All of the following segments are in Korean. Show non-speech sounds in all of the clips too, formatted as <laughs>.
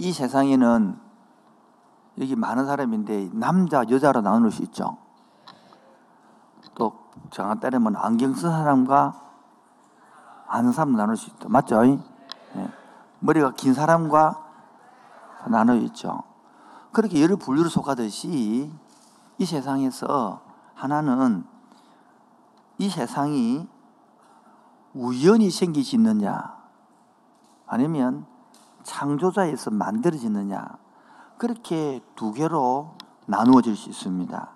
이 세상에는 여기 많은 사람인데 남자 여자로 나눌 수 있죠. 또 정한 따르면 안경 쓴 사람과 아는 사람 나눌 수 있죠. 맞죠? 예. 머리가 긴 사람과 나눠 있죠. 그렇게 여러 분류를 속하듯이 이 세상에서 하나는 이 세상이 우연히 생기지느냐 아니면 창조자에서 만들어지느냐 그렇게 두 개로 나누어질 수 있습니다.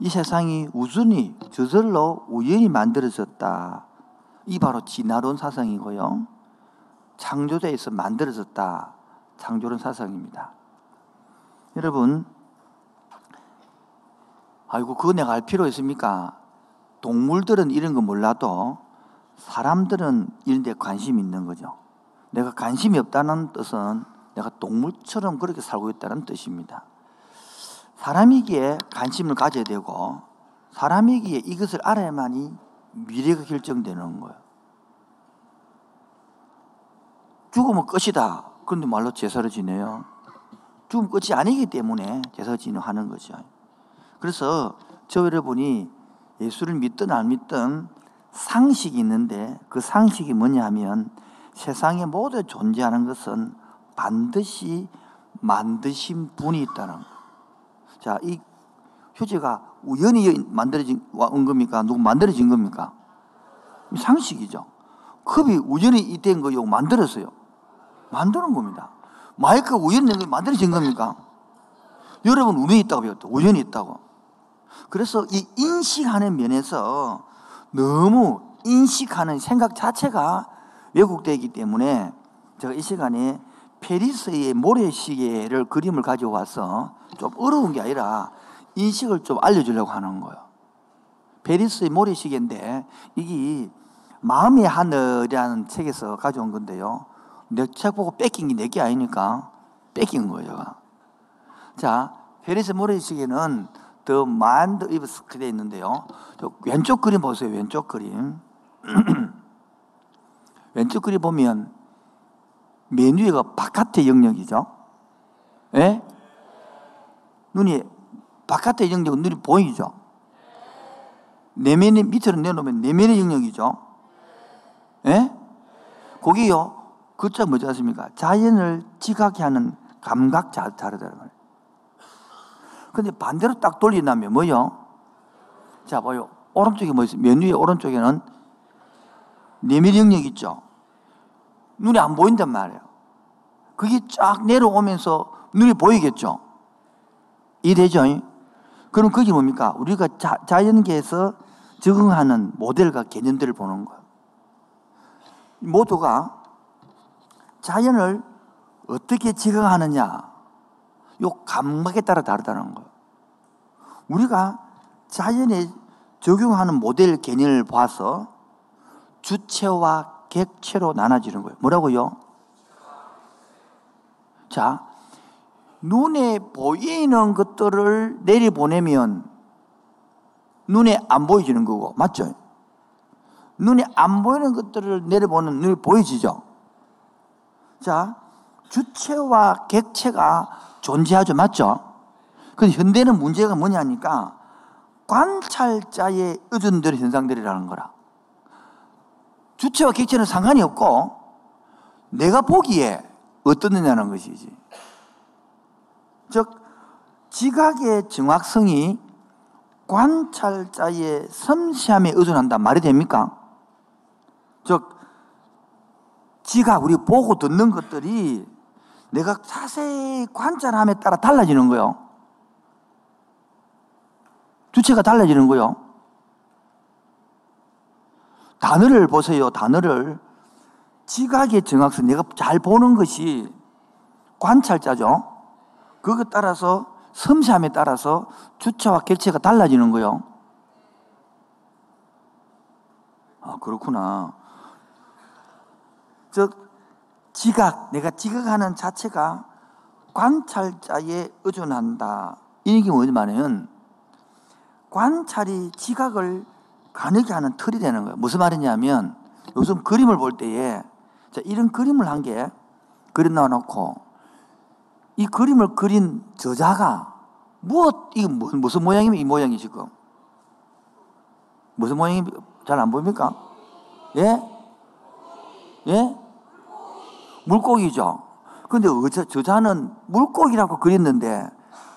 이 세상이 우연히 저절로 우연히 만들어졌다. 이 바로 진화론 사상이고요. 창조자에서 만들어졌다. 창조론 사상입니다. 여러분, 아이고, 그거 내가 알 필요 있습니까? 동물들은 이런 거 몰라도 사람들은 이런 데 관심이 있는 거죠. 내가 관심이 없다는 뜻은 내가 동물처럼 그렇게 살고 있다는 뜻입니다. 사람이기에 관심을 가져야 되고 사람이기에 이것을 알아야만이 미래가 결정되는 거예요. 죽으면 끝이다. 그런데 말로 제사를 지내요. 죽으면 끝이 아니기 때문에 제사를 지내하는 거죠. 그래서 저 여러분이 예수를 믿든 안 믿든 상식이 있는데 그 상식이 뭐냐 하면 세상에 모두 존재하는 것은 반드시 만드신 분이 있다는 거. 자, 이 휴지가 우연히 만들어진 온 겁니까? 누구 만들어진 겁니까? 상식이죠. 컵이 우연히 이된 거요. 만들었어요. 만드는 겁니다. 마이크 우연히 만들어진 겁니까? 여러분 운이 있다고 배웠다. 우연히 있다고. 그래서 이 인식하는 면에서 너무 인식하는 생각 자체가 왜곡되기 때문에 제가 이 시간에 페리스의 모래시계를 그림을 가져와서 좀 어려운 게 아니라 인식을 좀 알려주려고 하는 거예요. 페리스의 모래시계인데 이게 마음의 하늘이라는 책에서 가져온 건데요. 내 책 보고 뺏긴 게 내게 아니니까 뺏긴 거예요. 자, 페리스 모래시계는 The Mind of 있는데요. 왼쪽 그림 보세요. 왼쪽 그림. <clears throat> 왼쪽 그림 보면 맨 위가 바깥의 영역이죠. 예? 눈이 바깥의 영역은 눈이 보이죠. 내면이 밑으로 내놓으면 내면의 영역이죠. 예? 거기요. 그자 뭐지 않습니까? 자연을 지각해 하는 감각 자르다는 거예요. 근데 반대로 딱 돌리나면 뭐요? 자, 봐요. 오른쪽에 뭐 있어요? 맨 위에 오른쪽에는 내면 영역 있죠? 눈이 안 보인단 말이에요. 그게 쫙 내려오면서 눈이 보이겠죠? 이해되죠? 그럼 그게 뭡니까? 우리가 자, 자연계에서 적응하는 모델과 개념들을 보는 거예요. 모두가 자연을 어떻게 적응하느냐, 요 감각에 따라 다르다는 거예요. 우리가 자연에 적용하는 모델 개념을 봐서 주체와 객체로 나눠지는 거예요. 뭐라고요? 자, 눈에 보이는 것들을 내려보내면 눈에 안 보여지는 거고, 맞죠? 눈에 안 보이는 것들을 내려보는 눈이 보여지죠? 자, 주체와 객체가 존재하죠. 맞죠? 근데 현대는 문제가 뭐냐니까 관찰자의 의존들 현상들이라는 거라. 주체와 객체는 상관이 없고 내가 보기에 어떻느냐는 것이지. 즉, 지각의 정확성이 관찰자의 섬세함에 의존한다 말이 됩니까? 즉, 지각, 우리 보고 듣는 것들이 내가 자세히 관찰함에 따라 달라지는 거요. 주체가 달라지는 거요. 단어를 보세요. 단어를 지각의 정확성 내가 잘 보는 것이 관찰자죠. 그것 따라서 섬세함에 따라서 주체와 객체가 달라지는 거요. 아 그렇구나. 즉 지각 내가 지각하는 자체가 관찰자에 의존한다. 이게 말은 관찰이 지각을 가능하게 하는 틀이 되는 거예요. 무슨 말이냐면 요즘 그림을 볼 때에 자, 이런 그림을 한 개 그림 나와놓고 이 그림을 그린 저자가 무엇, 이게 무슨 모양이면 이 모양이 지금? 무슨 모양이 잘 안 보입니까? 예? 예? 물고기죠. 근데 저자는 물고기라고 그렸는데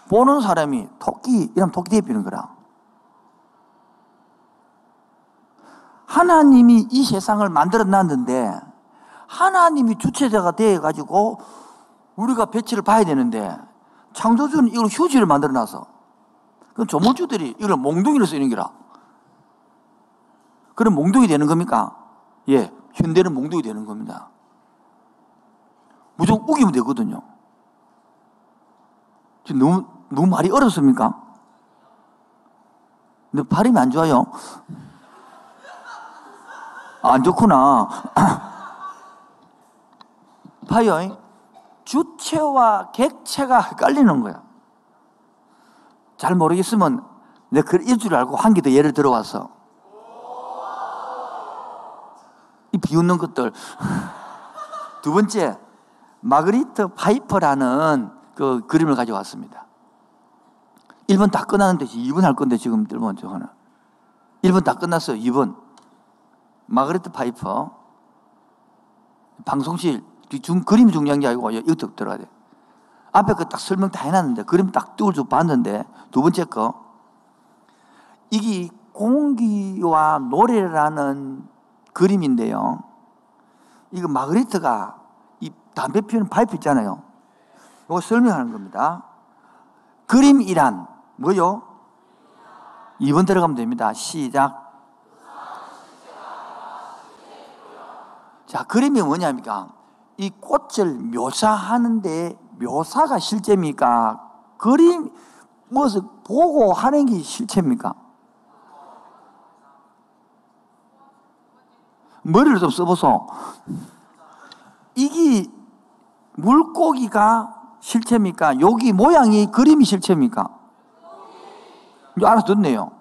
보는 사람이 토끼, 이런 토끼 대비는 거라. 하나님이 이 세상을 만들어 놨는데 하나님이 주체자가 되어 가지고 우리가 배치를 봐야 되는데 창조주는 이걸 휴지를 만들어 놔서 그럼 조물주들이 이걸 몽둥이로 쓰는 거라. 그럼 몽둥이 되는 겁니까? 예, 현대는 몽둥이 되는 겁니다. 무조건 우기면 되거든요. 지금 너무, 너무 말이 어렵습니까? 근데 발음이 안 좋아요. 안 좋구나. <clears throat> 봐요. 주체와 객체가 헷갈리는 거야. 잘 모르겠으면 내가 그럴 줄 알고 더 예를 들어와서. 이 비웃는 것들. <laughs> 두 번째, 마그리트 파이퍼라는 그 그림을 가져왔습니다. 1번 다 끝났는데 2번 할 건데 지금 1번 저 하나. 1번 다 끝났어요. 2번. 마그레트 파이퍼 방송실 중 그림이 중요한 게 아니고 이것도 들어가야 돼. 앞에 그딱 설명 다 해놨는데 그림 딱 띄울 줄 봤는데 두 번째 거 이게 공기와 노래라는 그림인데요. 이거 마그리트가 이 담배 피우는 파이프 있잖아요. 이거 설명하는 겁니다. 그림이란 뭐요? 2번 들어가면 됩니다. 시작. 자, 그림이 뭐냐니까 이 꽃을 묘사하는데 묘사가 실제입니까? 그림 무엇을 보고 하는 게 실체입니까? 머리를 좀 써보소. 이게 물고기가 실체입니까? 여기 모양이 그림이 실체입니까? 알아서 듣네요.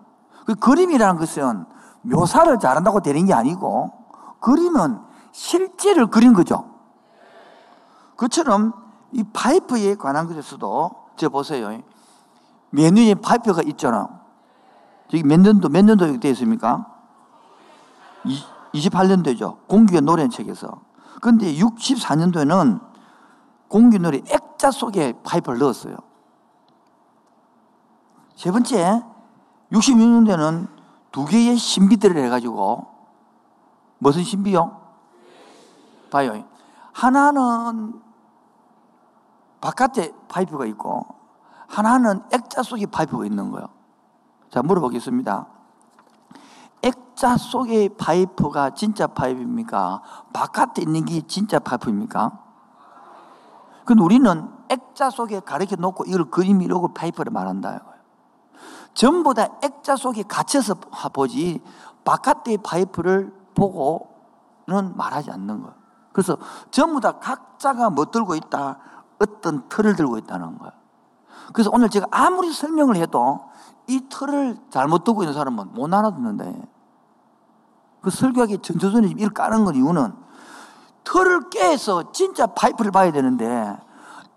그 그림이라는 것은 묘사를 잘한다고 되는 게 아니고 그림은 실제를 그린 거죠. 그처럼 이 파이프에 관한 것에서도 저 보세요. 메뉴에 파이프가 있잖아. 여기 몇 년도 몇 년도 되어 있습니까? 28년도죠. 공기의 노래는 책에서. 근데 64년도에는 공기 노래 액자 속에 파이프를 넣었어요. 세 번째, 66년도에는 두 개의 신비들을 해가지고 무슨 신비요? 봐요. 하나는 바깥에 파이프가 있고 하나는 액자 속에 파이프가 있는 거예요. 자, 물어보겠습니다. 액자 속의 파이프가 진짜 파이프입니까? 바깥에 있는 게 진짜 파이프입니까? 근데 우리는 액자 속에 가르쳐 놓고 이걸 그림이라고 파이프를 말한다. 전부 다 액자 속에 갇혀서 보지 바깥의 파이프를 보고는 말하지 않는 거예요. 그래서 전부 다 각자가 뭐 들고 있다? 어떤 틀을 들고 있다는 거예요. 그래서 오늘 제가 아무리 설명을 해도 이 틀을 잘못 듣고 있는 사람은 못 알아듣는데 그 설교하기 전조전에 이를 까는 건 이유는 틀을 깨서 진짜 파이프를 봐야 되는데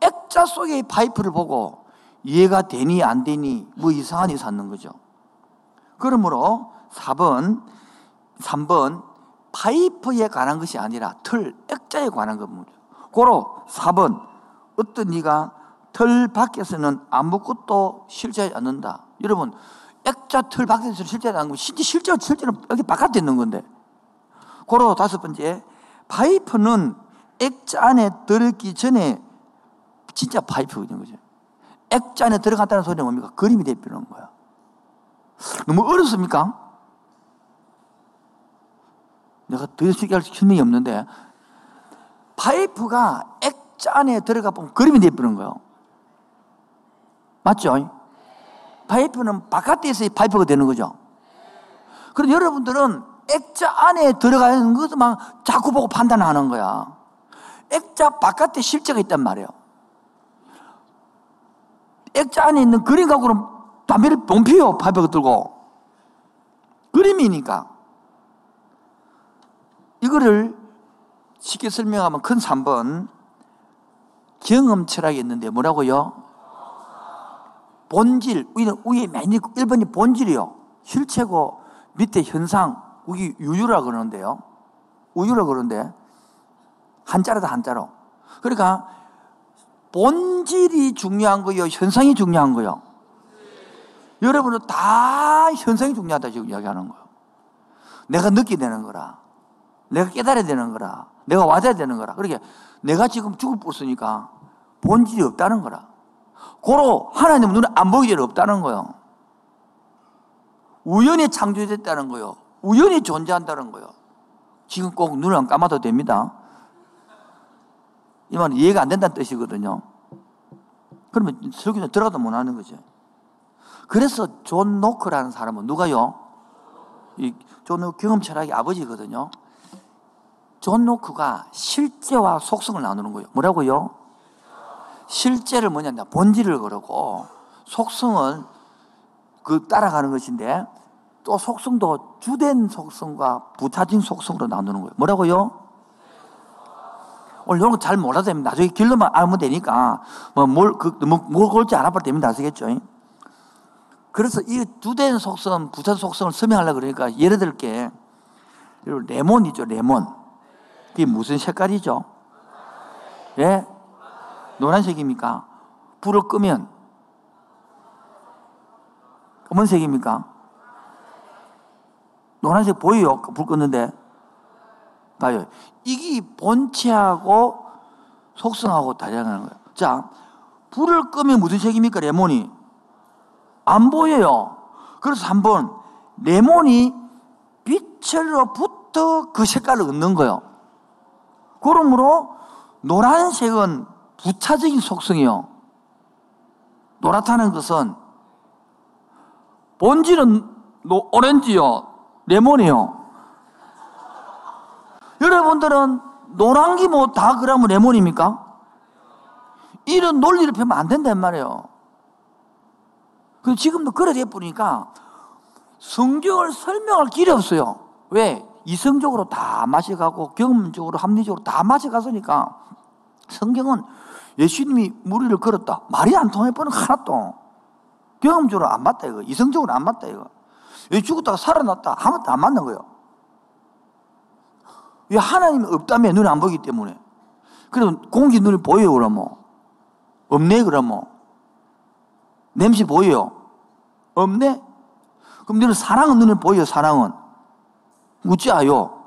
액자 속의 파이프를 보고 이해가 되니 안 되니 뭐 이상한 일 찾는 거죠. 그러므로 4번, 3번 파이프에 관한 것이 아니라 틀, 액자에 관한 겁니다. 고로 4번 어떤 네가 틀 밖에서는 아무것도 실제하지 않는다. 여러분 액자 틀 밖에서 실제하지 건 실제 실제 실제는 여기 바깥에 있는 건데. 고로 다섯 번째 파이프는 액자 안에 들어있기 전에 진짜 파이프가 있는 거죠. 액자 안에 들어갔다는 소리는 뭡니까? 그림이 되는 거야. 너무 어렵습니까? 내가 더 쉽게 할 설명이 없는데 파이프가 액자 안에 들어가 보면 그림이 되어버리는 거예요. 맞죠? 파이프는 바깥에 있어야 파이프가 되는 거죠. 그럼 여러분들은 액자 안에 들어가 있는 것만 자꾸 보고 판단하는 거야. 액자 바깥에 실제가 있단 말이에요. 액자 안에 있는 그림 갖고는 담배를 못 피워, 파이프가 들고. 그림이니까. 이거를 쉽게 설명하면 큰 3번. 경험 철학이 있는데 뭐라고요? 본질, 위에 맨 1번이 본질이요. 실체고 밑에 현상, 우리 유유라 그러는데요. 우유라 그러는데 한자로다 한자로. 그러니까 본질이 중요한 거요, 현상이 중요한 거요. 여러분은 다 현상이 중요하다 지금 이야기하는 거예요. 내가 느끼게 되는 거라. 내가 깨달아야 되는 거라. 내가 와야 되는 거라. 그러니까 내가 지금 죽을 뻔으니까 본질이 없다는 거라. 고로 하나님 눈에 안 보이게 없다는 거예요. 우연히 창조됐다는 거예요. 우연히 존재한다는 거예요. 지금 꼭 눈을 안 감아도 됩니다. 이 말은 이해가 안 된다는 뜻이거든요. 그러면 설교는 들어가도 못 하는 거죠. 그래서 존 로크라는 사람은 누가요? 존 로크 경험 철학의 아버지거든요. 존 로크가 실체와 속성을 나누는 거예요. 뭐라고요? 실체를 뭐냐, 본질을 그러고 속성을 그 따라가는 것인데 또 속성도 주된 속성과 부차적 속성으로 나누는 거예요. 뭐라고요? 오늘 이런 거잘 몰라도 됩니다. 나중에 길로만 알면 되니까 뭐 뭘, 그, 뭐, 뭘 걸지 알아봐도 됩니다. 아시겠죠? 그래서 이 주된 속성, 부차 속성을 설명하려고 그러니까 예를 들게 레몬이죠, 레몬. 그게 무슨 색깔이죠? 예? 노란색입니까? 불을 끄면 검은색입니까? 노란색 보여요? 불 껐는데. 봐요. 이게 본체하고 속성하고 다르다는 거예요. 자, 불을 끄면 무슨 색입니까? 레몬이. 안 보여요. 그래서 한번 레몬이 빛으로부터 그 색깔을 얻는 거예요. 그러므로 노란색은 부차적인 속성이요. 노랗다는 것은 본질은 노, 오렌지요, 레몬이요. 여러분들은 노란 게뭐다 그러면 레몬입니까? 이런 논리를 펴면 안 된단 말이에요. 그 지금도 그래 돼버리니까 성경을 설명할 길이 없어요. 왜? 이성적으로 다 마셔가고 경험적으로 합리적으로 다 마셔갔으니까 성경은 예수님이 무리를 걸었다. 말이 안 통해버는 하나도. 경험적으로 안 맞다 이거. 이성적으로 안 맞다 이거. 왜 죽었다가 살아났다. 아무것도 안 맞는 거예요. 왜 하나님이 없다며 눈에 안 보이기 때문에. 그럼 공기 눈에 보여요 그러면. 없네 그러면. 냄새 보여요. 없네? 그럼 너는 사랑은 눈에 보여요 사랑은. 묻지 아요.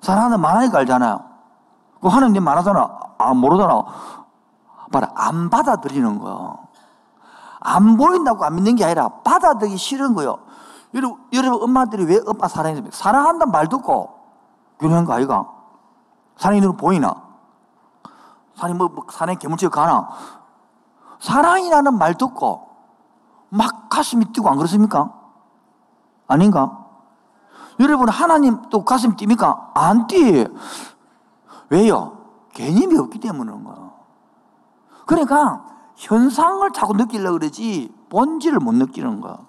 사랑하는 많으니까 알잖아요. 그 하나님 말하잖아. 아, 모르잖아. 봐라, 안 받아들이는 거. 안 보인다고 안 믿는 게 아니라 받아들이기 싫은 거요. 여러분, 여러분 엄마들이 왜 엄마 사랑했습니까? 사랑한다는 말 듣고 그러는 거 아이가? 사랑이 눈으로 보이나? 사랑이 뭐, 뭐 사랑이 개물치고 가나? 사랑이라는 말 듣고 막 가슴이 뛰고 안 그렇습니까? 아닌가? 여러분 하나님 또 가슴 뜁니까? 안 뛰. 왜요? 개념이 없기 그런 거예요. 그러니까 현상을 자꾸 느끼려고 그러지 본질을 못 느끼는 거예요.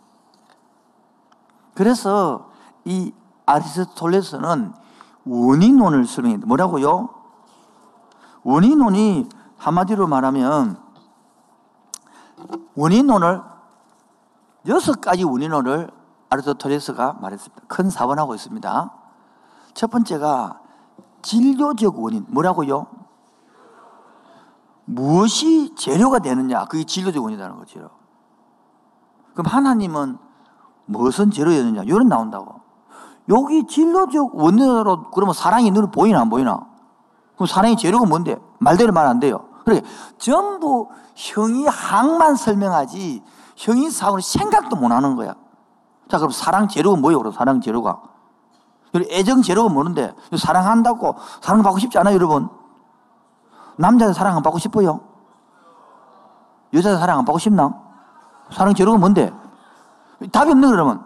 그래서 이 아리스토텔레스는 원인론을 설명했다. 뭐라고요? 원인론이 한마디로 말하면 원인론을 여섯 가지 원인론을 아리스토텔레스가 말했습니다. 큰 사원하고 있습니다. 첫 번째가 진료적 원인. 뭐라고요? 무엇이 재료가 되느냐. 그게 진료적 원인이라는 거죠. 그럼 하나님은 무엇은 재료였느냐. 이런 나온다고. 여기 진료적 원인으로 그러면 사랑이 눈에 보이나 안 보이나? 그럼 사랑이 재료가 뭔데? 말대로 말 안 돼요. 그래 전부 형이 항만 설명하지 형이 사고는 생각도 못 하는 거야. 자, 그럼 사랑 재료가 뭐예요? 그럼 사랑 재료가. 애정 재료가 뭐는데 사랑한다고 사랑받고 싶지 않아요, 여러분? 남자는 사랑 안 받고 싶어요? 여자는 사랑 안 받고 싶나? 사랑 재료가 뭔데? 답이 없네, 그러면.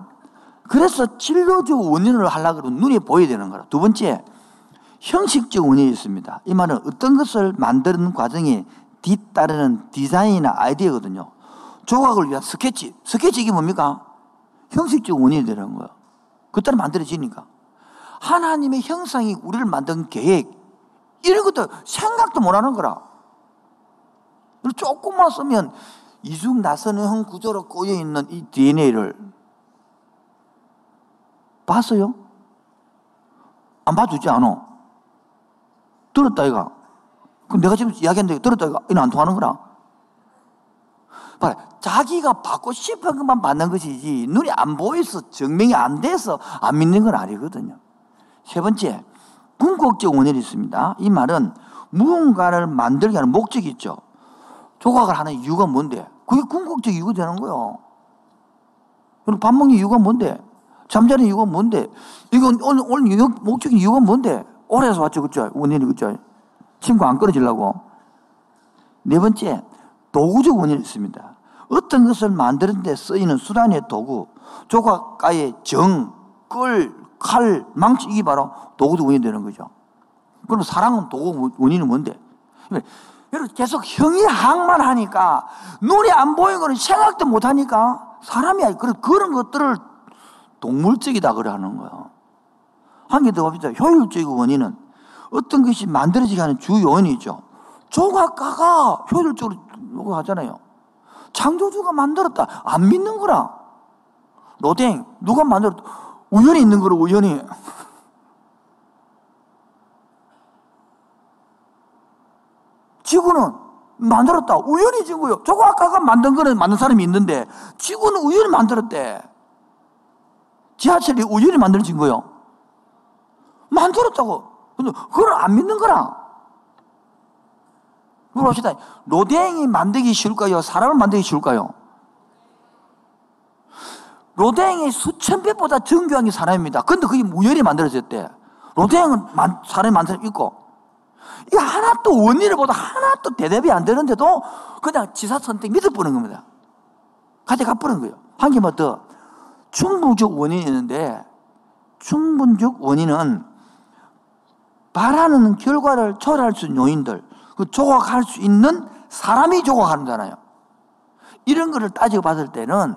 그래서 진로적 원인을 하려고 그러면 눈에 보여야 되는 거라. 두 번째, 형식적 원인이 있습니다. 이 말은 어떤 것을 만드는 과정에 뒤따르는 디자인이나 아이디어거든요. 조각을 위한 스케치. 스케치 이게 뭡니까? 형식적 원인이 되는 거예요. 그 따라 만들어지니까. 하나님의 형상이 우리를 만든 계획, 이런 것도 생각도 못 하는 거라. 조금만 쓰면 이중 나선형 구조로 꼬여 있는 이 DNA를 봤어요? 안 봐주지 않아? 들었다 이가. 내가 지금 이야기했는데 들었다 이가. 이는 안 통하는 거라. 자기가 받고 싶은 것만 받는 것이지 눈이 안 보여서 증명이 안 돼서 안 믿는 건 아니거든요. 세 번째, 궁극적 원인이 있습니다. 이 말은 무언가를 만들게 하는 목적이 있죠. 조각을 하는 이유가 뭔데? 그게 궁극적 이유가 되는 거예요. 그리고 밥 먹는 이유가 뭔데? 잠자는 이유가 뭔데? 이건 오늘, 오늘 목적인 이유가 뭔데? 오래서 왔죠, 그죠? 원인이 그죠? 친구 안 끊어지려고. 네 번째, 도구적 원인이 있습니다. 어떤 것을 만드는 데 쓰이는 수단의 도구, 조각가의 정, 끌, 칼, 망치, 이게 바로 도구적 원인이 되는 거죠. 그럼 사랑은 도구 원인은 뭔데? 여러분 계속 형이 항만 하니까 눈이 안 보이는 거는 생각도 못 하니까 사람이 그런 것들을 동물적이다 그래 하는 거야. 한개 더 봅시다. 효율적인 원인은 어떤 것이 만들어지게 하는 주 요인이죠. 조각가가 효율적으로 요거 하잖아요. 창조주가 만들었다. 안 믿는 거라. 로댕, 누가 만들었다. 우연히 있는 거로 우연히. <laughs> 지구는 만들었다. 우연히 지구요. 조각가가 만든 거는 만든 사람이 있는데, 지구는 우연히 만들었대. 지하철이 우연히 만들어진 거요. 만들었다고. 근데 그걸 안 믿는 거라. 물어봅시다. 로댕이 만들기 쉬울까요? 사람을 만들기 쉬울까요? 로댕이 수천 배보다 정교한 게 사람입니다. 근데 그게 우연히 만들어졌대. 로댕은 사람이 만들 수 있고. 이게 하나도 원인을 보다 하나도 대답이 안 되는데도 그냥 지사 선택 믿어보는 겁니다. 가져가 버는 거예요. 한 개만 더. 충분적 원인이 있는데, 충분적 원인은 바라는 결과를 초래할 수 있는 요인들, 그 조각할 수 있는 사람이 조각하는 잖아요. 이런 거를 따지고 봤을 때는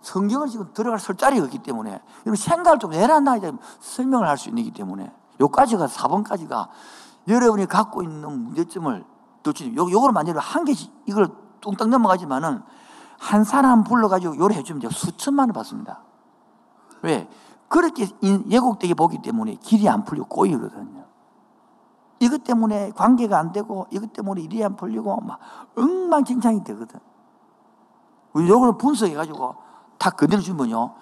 성경을 지금 들어갈 설 자리가 없기 때문에 이런 생각을 좀 내놨나 설명을 할 수 있기 때문에 요까지가 4번까지가 여러분이 갖고 있는 문제점을 도치 요, 요거를 만약에 한 개씩 이걸 뚱땅 넘어가지만은 한 사람 불러가지고 요래 해주면 제가 수천만 원 받습니다. 왜? 그렇게 예곡되게 보기 때문에 길이 안 풀리고 꼬이거든요. 이것 때문에 관계가 안 되고 이것 때문에 일이 안 풀리고 막 엉망진창이 되거든. 요거는 분석해가지고 다 건드려주면요.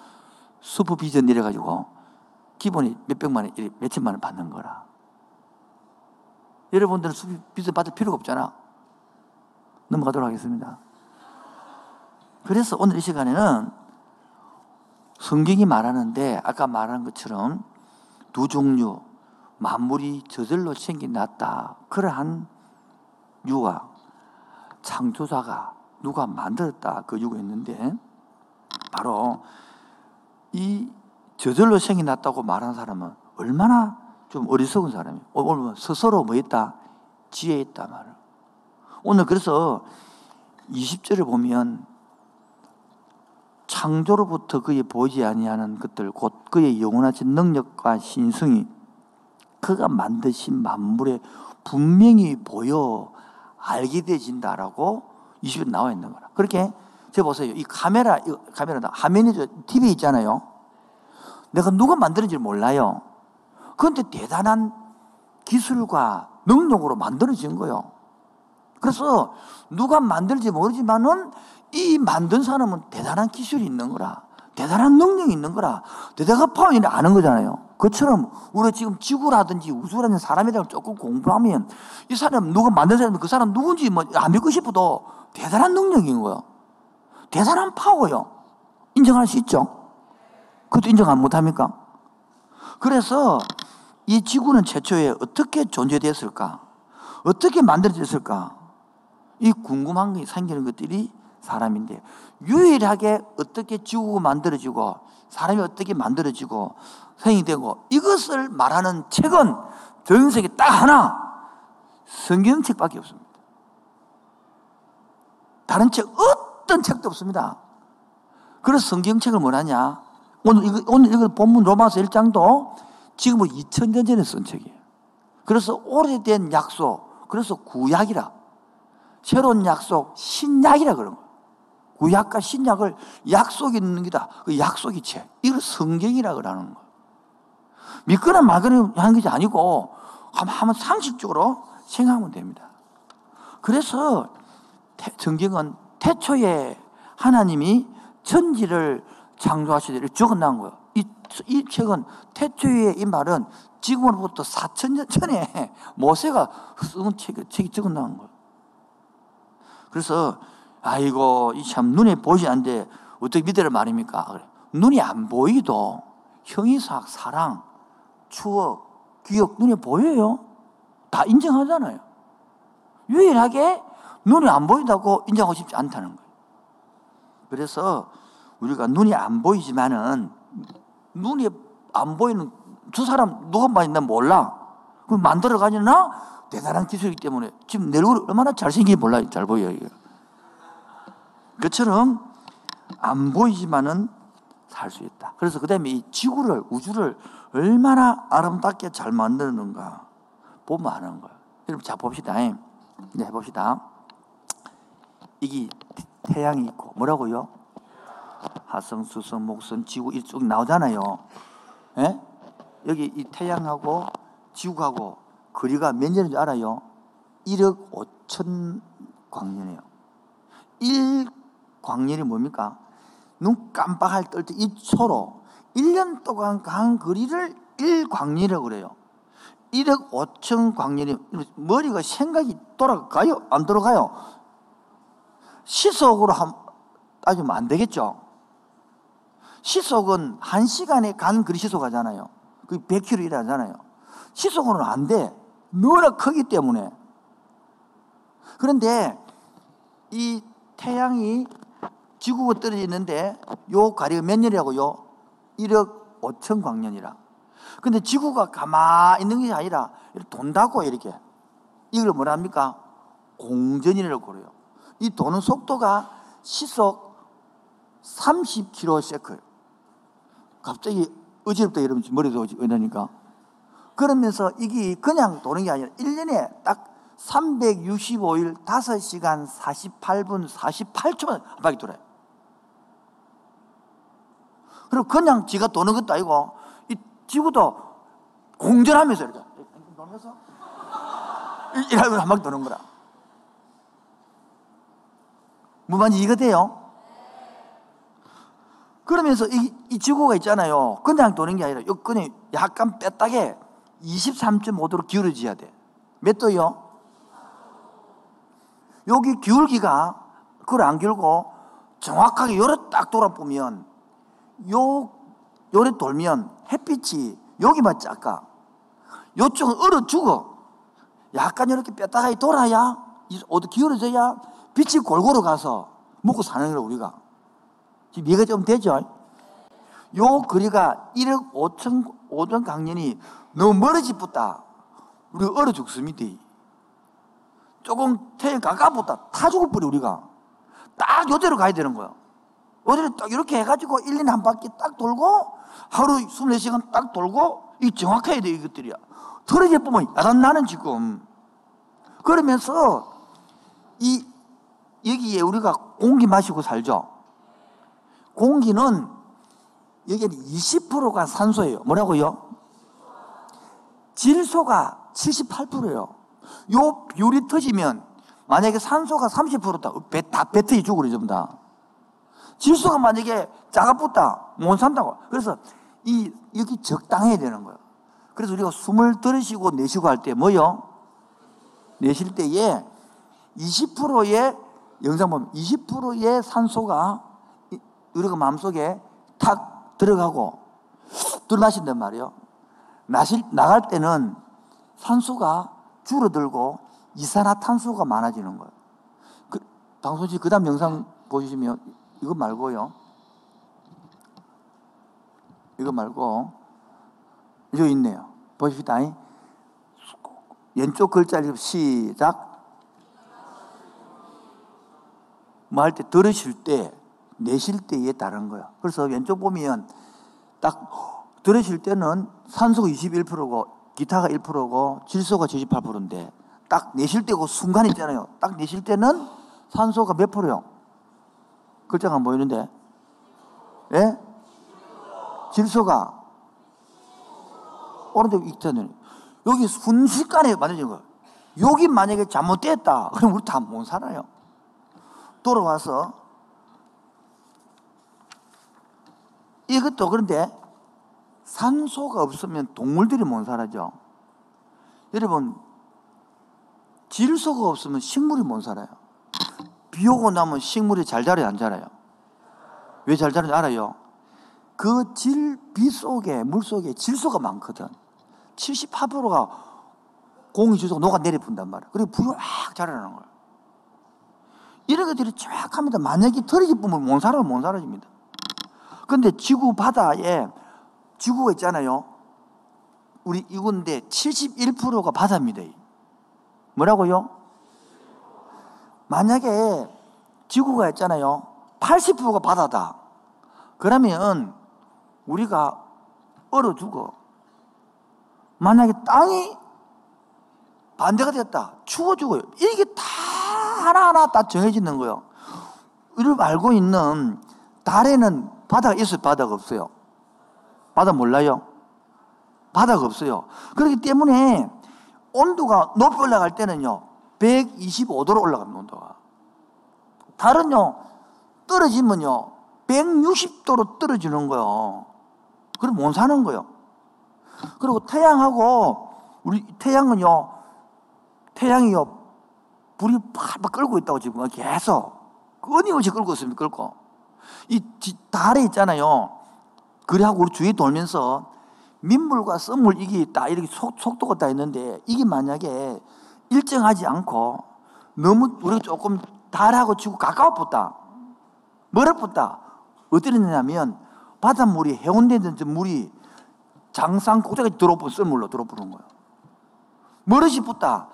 슈퍼비전 내려가지고 기본이 몇백만 원, 몇천만 원 받는 거라. 여러분들은 슈퍼비전 받을 필요가 없잖아. 넘어가도록 하겠습니다. 그래서 오늘 이 시간에는 성경이 말하는데 아까 말한 것처럼 두 종류 만물이 저절로 생겨났다. 그러한 유화, 창조자가 누가 만들었다. 그 유가 있는데, 바로 이 저절로 생겨났다고 말하는 사람은 얼마나 좀 어리석은 사람이에요. 오늘 스스로 뭐 있다? 지혜 있다 말을. 오늘 그래서 20절을 보면 창조로부터 그의 보이지 아니하는 것들 곧 그의 영원하신 능력과 신성이 그가 만드신 만물에 분명히 보여 알게 되진다라고 20에 나와 있는 거라. 그렇게 저 보세요. 이 카메라, 이 카메라다. 화면이 TV 있잖아요. 내가 누가 만드는지 몰라요. 그런데 대단한 기술과 능력으로 만들어진 거예요. 그래서 누가 만들지 모르지만은 이 만든 사람은 대단한 기술이 있는 거라. 대단한 능력이 있는 거라. 대단한 파워이 아는 거잖아요. 그처럼 우리가 지금 지구라든지 우주라는 사람에 대해 조금 공부하면 이 사람 누가 만든 사람 그 사람 누군지 뭐 안 믿고 싶어도 대단한 능력인 거예요. 대단한 파워요. 인정할 수 있죠? 그것도 인정 안 못합니까? 그래서 이 지구는 최초에 어떻게 존재됐을까? 어떻게 만들어졌을까? 이 궁금한 게 생기는 것들이 사람인데 유일하게 어떻게 지구가 만들어지고 사람이 어떻게 만들어지고 생이 되고 이것을 말하는 책은 전 세계 딱 하나 성경책밖에 없습니다. 다른 책 어떤 책도 없습니다. 그래서 성경책을 뭐하냐? 오늘 이거 오늘 이거 본문 로마서 1장도 지금은 2000년 전에 쓴 책이에요. 그래서 오래된 약속, 그래서 구약이라 새로운 약속, 신약이라 그런 거예요. 구약과 신약을 약속이 있는 게다. 그 약속이 체. 이걸 성경이라 그러는 거예요. 믿거나 말거나 하는 것이 아니고, 한번 상식적으로 생각하면 됩니다. 그래서 성경은 태초에 하나님이 천지를 창조하시되 적어놓은 거예요. 이, 이 책은 태초에 이 말은 지금으로부터 4천년 전에 <laughs> 모세가 쓴 책, 책이 적어놓은 거예요. 그래서 아이고 이 참 눈에 보이지 않는데 어떻게 믿으라 말입니까? 눈이 안 보이도 형이삭, 사랑, 추억, 기억 눈에 보여요. 다 인정하잖아요. 유일하게 눈이 안 보인다고 인정하고 싶지 않다는 거예요. 그래서 우리가 눈이 안 보이지만은 눈이 안 보이는 두 사람 누가 나 몰라. 그 만들어 가니나 대단한 기술이기 때문에 지금 내 얼굴 얼마나 잘생긴지 몰라. 잘 보여요. 이거. 그처럼 안 보이지만은 살 수 있다. 그래서 그 다음에 이 지구를, 우주를 얼마나 아름답게 잘 만드는가 보면 아는 거예요. 여러분, 자, 봅시다. 이제 해봅시다. 이게 태양이 있고, 뭐라고요? 화성, 수성, 목성, 지구 이쪽 나오잖아요. 예? 여기 이 태양하고 지구하고 거리가 몇 년인지 알아요? 1억 5천 광년이에요. 1 광년이 뭡니까? 눈 깜빡할 때 1초로 1년 동안 간 거리를 1광년이라고 그래요. 1억 5천 광년이 머리가 생각이 돌아가요? 안 돌아가요? 시속으로 한, 따지면 안 되겠죠? 시속은 한 시간에 간 거리 시속 하잖아요. 그 100km 이라잖아요. 시속으로는 안 돼. 너무나 크기 때문에. 그런데 이 태양이 지구가 떨어져 있는데 요 가리가 몇 년이라고요? 1억 5천 광년이라. 근데 지구가 가만히 있는 게 아니라 돈다고 이렇게. 이걸 뭐라 합니까? 공전이라고 그래요. 이 도는 속도가 시속 30km/s. 갑자기 어지럽다 이러면 머리도 어지러니까. 그러면서 이게 그냥 도는 게 아니라 1년에 딱 365일 5시간 48분 48초만 한 바퀴 돌아요. 그리고 그냥 지가 도는 것도 아니고 이 지구도 공전하면서 이렇게 돌면서 이러면 한 바퀴 도는 거라. 무만지 이거 돼요? 그러면서 이, 이 지구가 있잖아요. 그냥 도는 게 아니라 여건이 약간 뺐다게 23.5도로 기울어져야 돼. 몇 도요? 여기 기울기가 그걸 안 기울고 정확하게 요래 딱 돌아보면 요 요래 돌면 햇빛이 여기만 작가. 요쪽은 얼어 죽어. 약간 이렇게 뺐다가 돌아야 어디 기울어져야 빛이 골고루 가서 먹고 사는 거라 우리가. 지금 이해가 좀 되죠? 요 거리가 1억 5천 5천 강년이 너무 멀어지 붙다. 우리가 얼어 죽습니다. 조금 태양 가까웠다. 타 죽을 뻔 우리가. 딱 요대로 가야 되는 거야. 요대로 딱 이렇게 해가지고 1년 한 바퀴 딱 돌고 하루 24시간 딱 돌고 이 정확해야 돼 이것들이야. 털어져 보면 야단 나는 지금. 그러면서 이 여기에 우리가 공기 마시고 살죠. 공기는 여기는 20%가 산소예요. 뭐라고요? 질소가 78%예요. 요 비율이 터지면 만약에 산소가 30%다. 배, 다 배터리 죽으려 전부 다. 질소가 만약에 작아 붙다. 못 산다고. 그래서 이, 여기 적당해야 되는 거예요. 그래서 우리가 숨을 들이쉬고 내쉬고 할 때 뭐요? 내쉴 때에 20%의 영상 보면 20%의 산소가 우리가 마음속에 탁 들어가고 들마신단 말이에요. 나실, 나갈 때는 산소가 줄어들고 이산화탄소가 많아지는 거예요. 그, 방송 씨, 그 다음 영상 보시면 이거 말고요. 이거 말고, 여기 있네요. 보십시다. 왼쪽 글자 시작. 뭐 할 때 들으실 때, 내쉴 때에 다른 거야. 그래서 왼쪽 보면 딱 들으실 때는 산소가 21%고 기타가 1%고 질소가 78%인데 딱 내쉴 때고 순간 있잖아요. 딱 내쉴 때는 산소가 몇 프로요? 글자가 안 보이는데. 예? 질소가 오른쪽 있잖아요. 여기 순식간에 만들어진 거예요. 여기 만약에 잘못됐다. 그럼 우리 다 못 살아요. 돌아와서 이것도 그런데 산소가 없으면 동물들이 못 살아죠. 여러분, 질소가 없으면 식물이 못 살아요. 비 오고 나면 식물이 잘 자라요, 안 자라요? 왜 잘 자라는지 알아요? 그 질, 비 속에, 물 속에 질소가 많거든. 78%가 공기 질소가 녹아내려 푼단 말이야. 그리고 불이 확 자라는 거야. 이런 것들이 정확합니다. 만약에 털이 뿌면 못 살아요, 못 사라집니다. 근데 지구 바다에 지구가 있잖아요. 우리 이건데 71%가 바다입니다. 뭐라고요? 만약에 지구가 있잖아요. 80%가 바다다. 그러면 우리가 얼어 죽어. 만약에 땅이 반대가 됐다. 추워 죽어요. 이게 다 하나하나 다 정해지는 거예요. 우리가 알고 있는 달에는 바다가 있어요? 바다가 없어요? 바다 몰라요? 바다가 없어요. 그렇기 때문에 온도가 높이 올라갈 때는요, 125도로 올라갑니다, 온도가. 달은요, 떨어지면요, 160도로 떨어지는 거요. 그럼 못 사는 거요. 그리고 태양하고, 우리 태양은요, 태양이요, 불이 팍팍 끓고 있다고 지금 계속. 끊임없이 끓고 있습니다, 끓고. 이 달에 있잖아요. 그래하고 우리 주위에 돌면서 민물과 썸물 이게 딱 이렇게 속, 속도가 다 있는데 이게 만약에 일정하지 않고 너무 우리가 조금 달하고 지구 가까워 붙다. 멀어 붙다. 어떻게 되냐면 바닷물이 해운대에 있는 물이 장상 꼭대기까지 들어오고 썸물로 들어오는 거예요. 멀어지 붙다.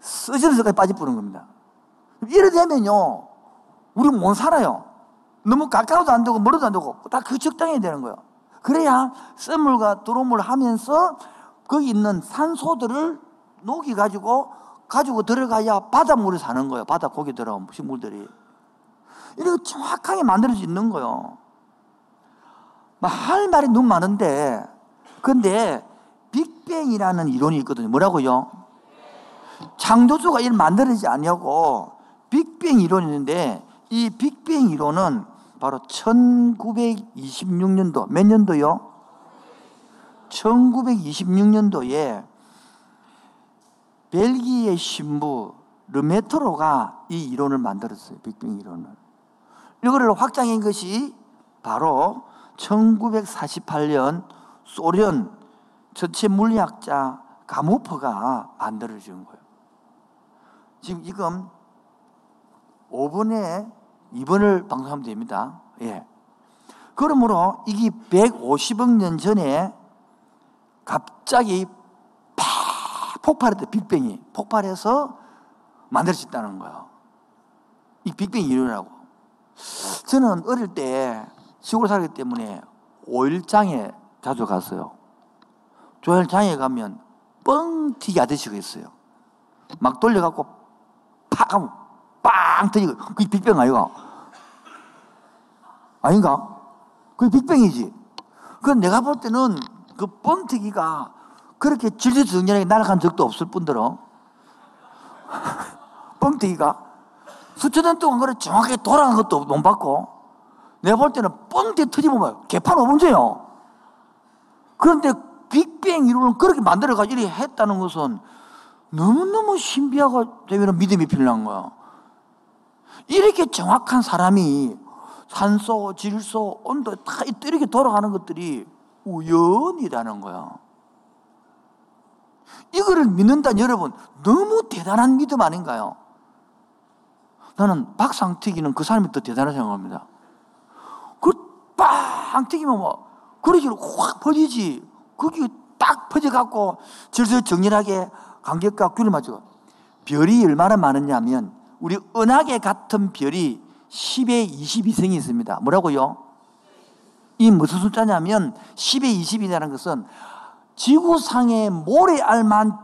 쓰지면서까지 빠져버리는 겁니다. 이래 되면요. 우리 못 살아요. 너무 가까워도 안 되고 멀어도 안 되고 다 그 적당해야 되는 거예요. 그래야 썰물과 드로물 하면서 거기 있는 산소들을 녹이 가지고 가지고 들어가야 바닷물을 사는 거예요. 바다 고기 들어온 식물들이. 이렇게 정확하게 만들어져 있는 거예요. 할 말이 너무 많은데, 근데 빅뱅이라는 이론이 있거든요. 뭐라고요? 창조주가 일 만들어지지 않냐고 빅뱅 이론이 있는데 이 빅뱅 이론은 바로 1926년도 몇 년도요? 1926년도에 벨기에 신부 르메트로가 이 이론을 만들었어요. 빅뱅 이론을. 이거를 확장한 것이 바로 1948년 소련 전체 물리학자 가모퍼가 만들어진 거예요. 지금 이건 5번에 2번을 방송하면 됩니다. 예. 그러므로 이게 150억 년 전에 갑자기 팍 폭발했다. 빅뱅이 폭발해서 만들어졌다는 거예요. 이 빅뱅 이론이라고. 저는 어릴 때 시골 살기 때문에 오일장에 자주 갔어요. 조일장에 가면 뻥튀기 아저씨가 있어요. 막 돌려갖고 팍 하면 빵 터지고 그게 빅뱅 아이가? 아닌가? 그게 빅뱅이지. 그 내가 볼 때는 그 뻥튀기가 그렇게 질질정연하게 날아간 적도 없을 뿐더러 <laughs> 뻥튀기가 수천 년 동안 그래 정확하게 돌아간 것도 못 봤고 내가 볼 때는 뻥튀기 터지면 개판 5문제요. 그런데 빅뱅 이론을 그렇게 만들어가지고 했다는 것은 너무너무 신비하고 되면 믿음이 필요한 거야. 이렇게 정확한 사람이 산소, 질소, 온도 다 이렇게 돌아가는 것들이 우연이라는 거야. 이거를 믿는다 여러분 너무 대단한 믿음 아닌가요? 나는 박상튀기는 그 사람이 더 대단하다고 생각합니다. 그빵 튀기면 뭐 그러기로 확 퍼지지. 그게 딱 퍼져갖고 질서 정렬하게 간격과 균을 맞추고 별이 얼마나 많으냐면 우리 은하계 같은 별이 10에 22성이 있습니다. 뭐라고요? 이 무슨 숫자냐면 10에 20이라는 것은 지구상의 모래알만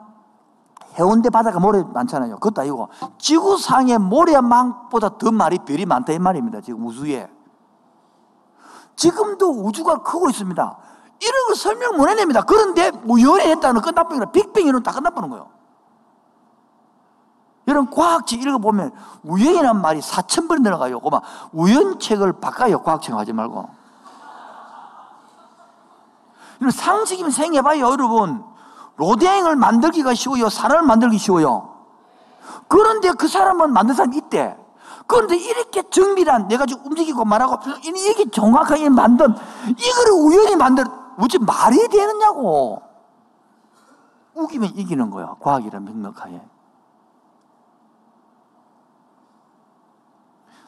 해운대 바다가 모래 많잖아요. 그것도 아니고 지구상의 모래만보다 더 말이 별이 많다 이 말입니다. 지금 우주에. 지금도 우주가 크고 있습니다. 이런 걸 설명 못 해냅니다. 그런데 우연히 했다는 끝나버리니까 빅뱅 이런 다 끝나버리는 거예요. 이런 과학책 읽어보면 우연이란 말이 4천 번 들어가요. 고마 우연책을 바꿔요. 과학책 하지 말고. 이런 상식이면 생각해봐요, 여러분. 로댕을 만들기가 쉬워요. 사람을 만들기 쉬워요. 그런데 그 사람은 만든 사람이 있대. 그런데 이렇게 정밀한 내가 지금 움직이고 말하고 이게 정확하게 만든 이거를 우연히 만들 어찌 말이 되느냐고. 우기면 이기는 거야. 과학이란 명명하에.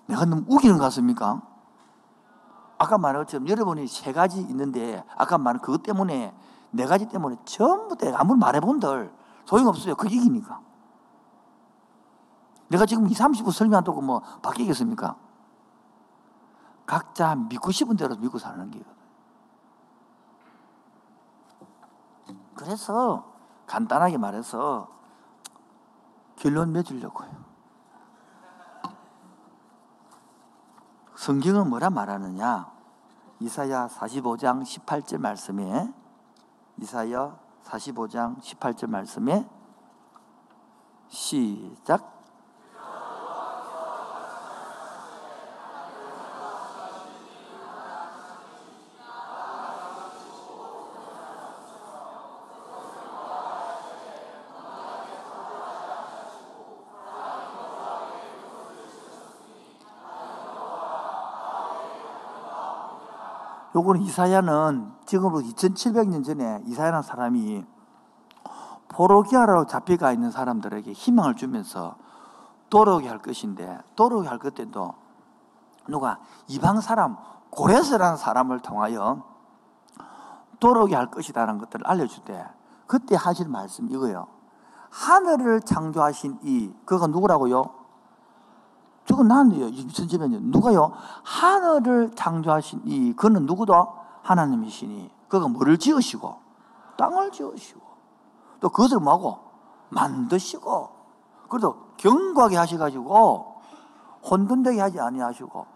내가 너무 우기는 것 같습니까? 아까 말한 것처럼 여러분이 세 가지 있는데 아까 말한 그것 때문에 네 가지 때문에 전부 다 아무리 말해본들 소용없어요. 그 이기니까. 내가 지금 2, 30분 설명한다고 뭐 바뀌겠습니까? 각자 믿고 싶은 대로 믿고 사는 게 그래서 간단하게 말해서 결론 맺으려고요. 성경은 뭐라 말하느냐? 이사야 45장 18절 말씀에 이사야 45장 18절 말씀에 시작 요거는 이사야는 지금으로 2700년 전에 이사야라는 사람이 포로기아로 잡혀가 있는 사람들에게 희망을 주면서 돌아오게 할 것인데 돌아오게 할 것때도 누가 이방 사람 고레스라는 사람을 통하여 돌아오게 할 것이다라는 것들을 알려줄 때 그때 하실 말씀 이거요. 하늘을 창조하신 이 그가 누구라고요? 저건 나는데요. 2000년에 누가요? 하늘을 창조하신 이 그는 누구도 하나님이시니 그가 뭐를 지으시고 땅을 지으시고 또 그것을 뭐하고 만드시고 그래도 견고하게 하셔가지고 혼돈되게 하지 아니하시고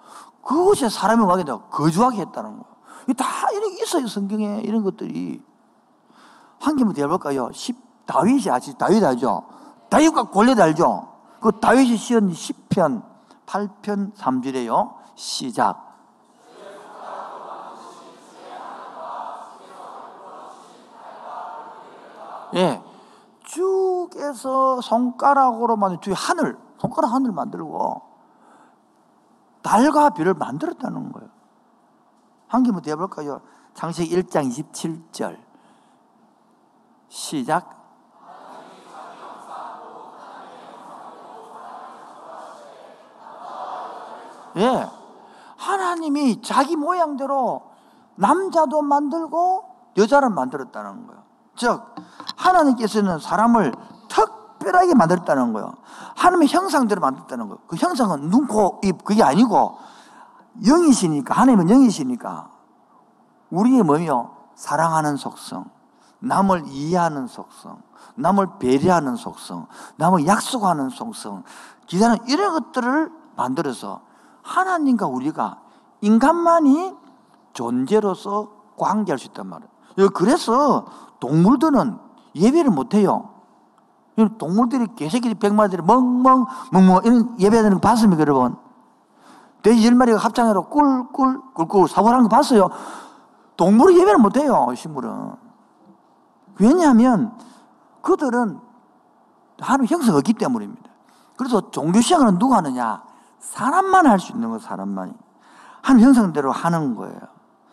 그곳에 사람이 와게 되고 거주하게 했다는 거예요. 다 이런 게 있어요 성경에 이런 것들이 한 개만 더 해볼까요? 다윗이 아시 다윗 알죠? 다윗과 골렛 알죠? 그 다윗이 시은 10편 8편 3절에요. 시작. 예. 쭉에서 손가락으로 만든 주 하늘, 손가락 하늘 만들고 달과 별을 만들었다는 거예요. 한 개만 더 해볼까요? 창세기 1장 27절. 시작. 예. 하나님이 자기 모양대로 남자도 만들고 여자를 만들었다는 거예요. 즉, 하나님께서는 사람을 특별하게 만들었다는 거예요. 하나님의 형상대로 만들었다는 거예요. 그 형상은 눈, 코, 입, 그게 아니고 영이시니까, 하나님은 영이시니까 우리의 뭐며? 사랑하는 속성, 남을 이해하는 속성, 남을 배려하는 속성, 남을 약속하는 속성, 기사는 이런 것들을 만들어서 하나님과 우리가 인간만이 존재로서 관계할 수 있단 말이에요. 그래서 동물들은 예배를 못해요. 동물들이 개새끼리 백마리들이 멍멍 멍멍 이런 예배하는 거 봤습니까 여러분? 돼지 열 마리가 합장해서 꿀꿀 꿀꿀 사고하는 거 봤어요. 동물은 예배를 못해요 식물은. 왜냐하면 그들은 하나님 형성이 없기 때문입니다. 그래서 종교 시작은 누가 하느냐? 사람만 할 수 있는 거 사람만이. 한 형상대로 하는 거예요.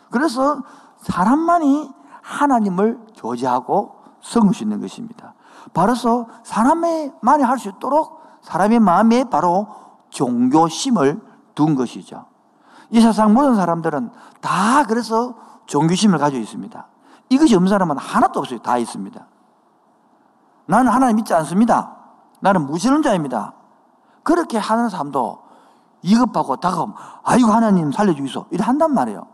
그래서 사람만이 하나님을 교제하고 섬을 수 있는 것입니다. 바로서 사람만이 할 수 있도록 사람의 마음에 바로 종교심을 둔 것이죠. 이 세상 모든 사람들은 다 그래서 종교심을 가지고 있습니다. 이것이 없는 사람은 하나도 없어요. 다 있습니다. 나는 하나님 믿지 않습니다. 나는 무신론자입니다. 그렇게 하는 사람도 이급하고 다가오면 아이고 하나님 살려주이소 이래 한단 말이에요.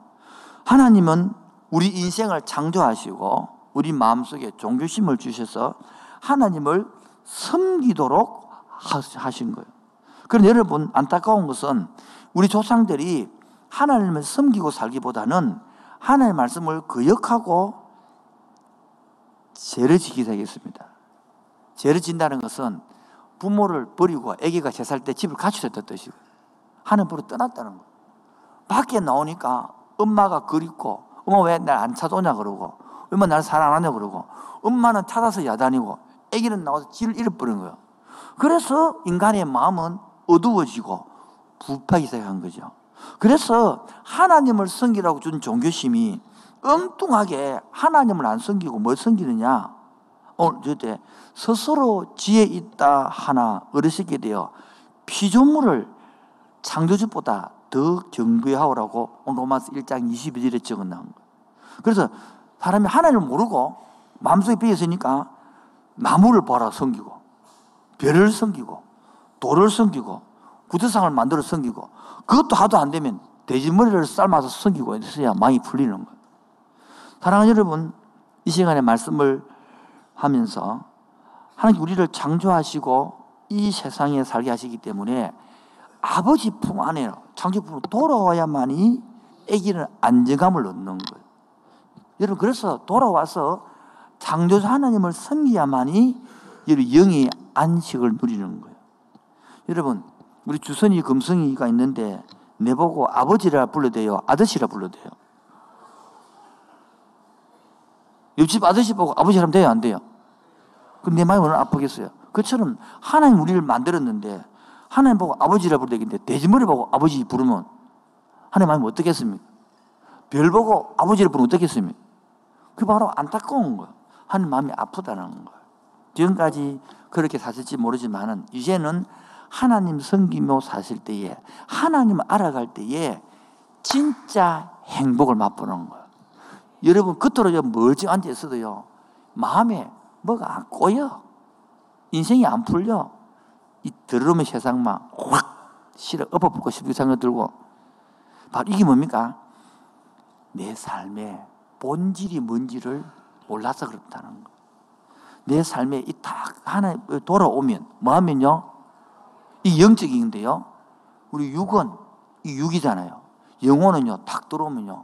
하나님은 우리 인생을 창조하시고 우리 마음속에 종교심을 주셔서 하나님을 섬기도록 하신 거예요. 그런데 여러분 안타까운 것은 우리 조상들이 하나님을 섬기고 살기보다는 하나님의 말씀을 거역하고 죄를 지기 시작했습니다. 죄를 진다는 것은 부모를 버리고 아기가 제살때 집을 가출했던 뜻이고 하나님으로 떠났다는 거예요. 밖에 나오니까 엄마가 그립고 엄마 왜 날 안 찾아오냐 그러고 엄마 나를 사랑 안 하냐 그러고 엄마는 찾아서 야단이고 아기는 나와서 지를 잃어버린 거예요. 그래서 인간의 마음은 어두워지고 부패하기 시작한 거죠. 그래서 하나님을 섬기라고 준 종교심이 엉뚱하게 하나님을 안 섬기고 뭘 섬기느냐? 오늘 저때 스스로 지혜 있다 하나 어르시게 되어 피조물을 창조주보다 더 경배하오라고 로마서 1장 22절에 적어 놓은 거예요. 그래서 사람이 하나님을 모르고 마음속에 비어 있으니까 나무를 봐라 섬기고 별을 섬기고 돌을 섬기고 구두상을 만들어 섬기고 그것도 하도 안 되면 돼지머리를 삶아서 섬기고 있어야 마음이 풀리는 거예요. 사랑하는 여러분, 이 시간에 말씀을 하면서 하나님 우리를 창조하시고 이 세상에 살게 하시기 때문에 아버지 품 안에 창조품으로 돌아와야만이 아기는 안정감을 얻는 거예요. 여러분 그래서 돌아와서 창조주 하나님을 섬기야만이 영의 안식을 누리는 거예요. 여러분 우리 주선이 금성이가 있는데 내보고 아버지라 불러대요 아저씨라 불러대요 옆집 아저씨 보고 아버지라면 돼요 안 돼요? 그럼 내 마음이 얼마나 아프겠어요 그처럼 하나님 우리를 만들었는데 하나님 보고 아버지라 부르는데 돼지머리 보고 아버지 부르면 하나님 마음이 어떻겠습니까? 별 보고 아버지를 부르면 어떻겠습니까? 그 바로 안타까운 거예요. 하나님 마음이 아프다는 거예요. 지금까지 그렇게 사실지 모르지만은 이제는 하나님 섬기며 사실 때에 하나님을 알아갈 때에 진짜 행복을 맛보는 거예요. 여러분 그토록 멀지 앉아 있어도요 마음에 뭐가 안 꼬여 인생이 안 풀려 이 더러움의 세상만 확 실어 엎어붙고 싶은 생각 들고 바로 이게 뭡니까? 내 삶의 본질이 뭔지를 몰라서 그렇다는 거. 내 삶에 이 딱 하나 돌아오면 뭐 하면요? 이 영적인데요. 우리 육은 이 육이잖아요. 영혼은요. 딱 들어오면요.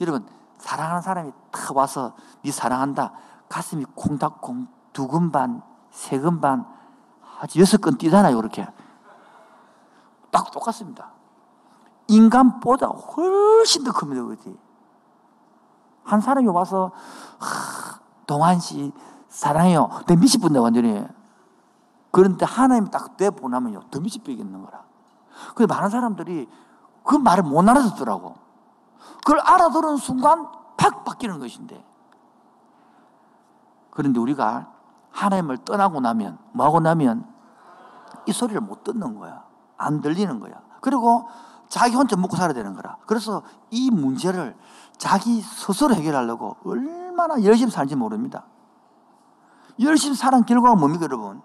여러분 사랑하는 사람이 딱 와서 네 사랑한다. 가슴이 콩닥콩 두근 반, 세근 반 아주 여섯 건 뛰잖아요, 이렇게. 딱 똑같습니다. 인간보다 훨씬 더 큽니다, 그지? 한 사람이 와서, 하, 동환 씨, 사랑해요. 내 미치 분다, 완전히. 그런데 하나님 딱 내보내면요, 더 미치 빼겠는 거라. 그 많은 사람들이 그 말을 못 알아듣더라고. 그걸 알아들은 순간 팍 바뀌는 것인데. 그런데 우리가 하나님을 떠나고 나면 뭐하고 나면 이 소리를 못 듣는 거야. 안 들리는 거야. 그리고 자기 혼자 먹고 살아야 되는 거라. 그래서 이 문제를 자기 스스로 해결하려고 얼마나 열심히 살지 모릅니다. 열심히 사는 결과가 뭡니까, 여러분?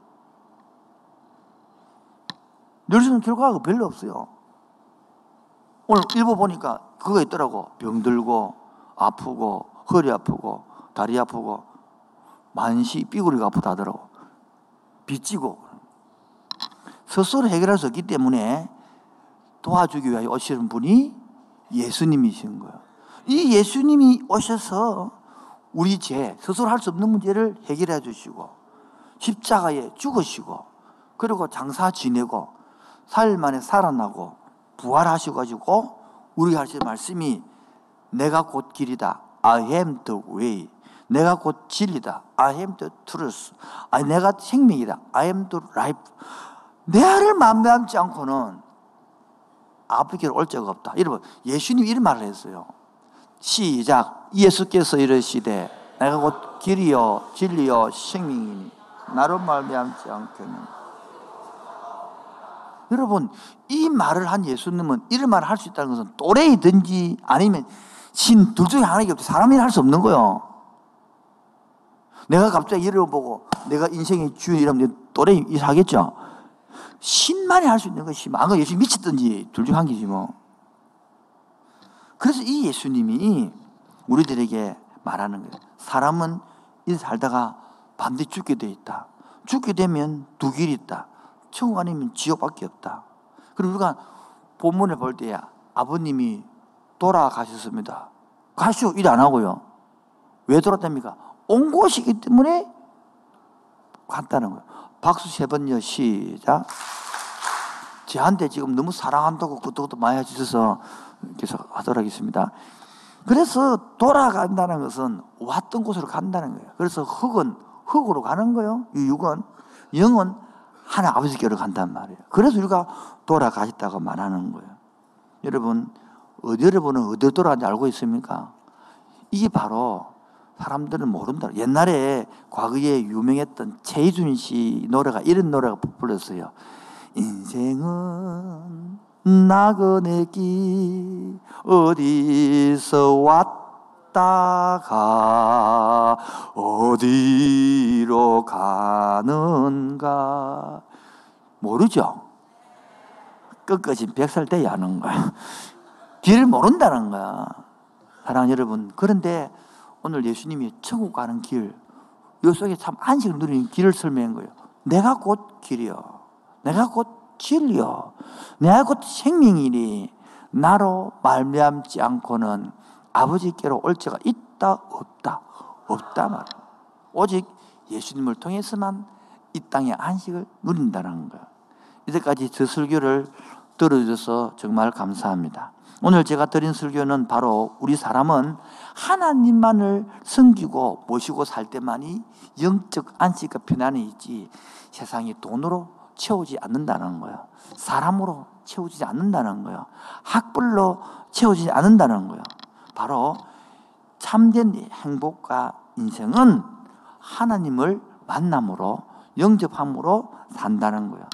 열심히 결과가 별로 없어요. 오늘 일부 보니까 그거 있더라고. 병들고, 아프고, 허리 아프고, 다리 아프고, 만시 삐구리가 아프다 하더라고. 빚지고. 스스로 해결할 수 없기 때문에 도와주기 위하여 오시는 분이 예수님이신 거예요. 이 예수님이 오셔서 우리 죄, 스스로 할 수 없는 문제를 해결해 주시고, 십자가에 죽으시고, 그리고 장사 지내고, 사일 만에 살아나고, 부활하셔가지고, 우리가 하실 말씀이 내가 곧 길이다. I am the way. 내가 곧 진리다. I am the truth. 아니, 내가 생명이다. I am the life. 내 아를 만담지 않고는 아프기를 올 적가 없다. 여러분, 예수님 이런 말을 했어요. 시작. 예수께서 이르시되 내가 곧 길이요 진리요 생명이니 나로 말미암지 않겠는. 여러분, 이 말을 한 예수님은 이런 말을 할 수 있다는 것은 또래이든지 아니면 신 둘 중에 하나가 없지 사람이 할 수 없는 거예요. 내가 갑자기 이를 보고 내가 인생의 주인이라면 또래 이사하겠죠? 신만이 할 수 있는 것이 안 그러면 예수 미쳤든지 둘 중 한 개지 뭐. 그래서 이 예수님이 우리들에게 말하는 거예요. 사람은 이 살다가 반드시 죽게 돼 있다. 죽게 되면 두 길이 있다. 천국 아니면 지옥밖에 없다. 그리고 우리가 본문을 볼때 아버님이 돌아가셨습니다. 가시오 일 안 하고요. 왜 돌아답니까? 온 곳이기 때문에 간다는 거예요. 박수 세 번요 시작. 저한테 지금 너무 사랑한다고 그것도 많이 해주셔서 계속 하도록 하겠습니다. 그래서 돌아간다는 것은 왔던 곳으로 간다는 거예요. 그래서 흙은 흙으로 가는 거예요. 이 육은 영은 하나 아버지께로 간단 말이에요. 그래서 우리가 돌아가셨다고 말하는 거예요. 여러분 여러분은 어디 돌아가는지 알고 있습니까? 이게 바로 사람들은 모른다. 옛날에 과거에 유명했던 최희준 씨 노래가 이런 노래가 불렀어요. 인생은 나그네 길 어디서 왔다가 어디로 가는가 모르죠. 끝까지 백살 돼야 하는 거야. 길을 모른다는 거야. 사랑 여러분. 그런데 오늘 예수님이 천국 가는 길, 요 속에 참 안식을 누리는 길을 설명한 거예요. 내가 곧 길이요. 내가 곧 진리요. 내가 곧 생명이니 나로 말미암지 않고는 아버지께로 올 자가 있다 없다 없다 말. 오직 예수님을 통해서만 이 땅의 안식을 누린다는 거예요. 이제까지 저 설교를 들어줘서 정말 감사합니다. 오늘 제가 드린 설교는 바로 우리 사람은 하나님만을 섬기고 모시고 살 때만이 영적 안식과 편안이 있지 세상이 돈으로 채우지 않는다는 거예요. 사람으로 채우지 않는다는 거예요. 학벌로 채우지 않는다는 거예요. 바로 참된 행복과 인생은 하나님을 만남으로 영접함으로 산다는 거예요.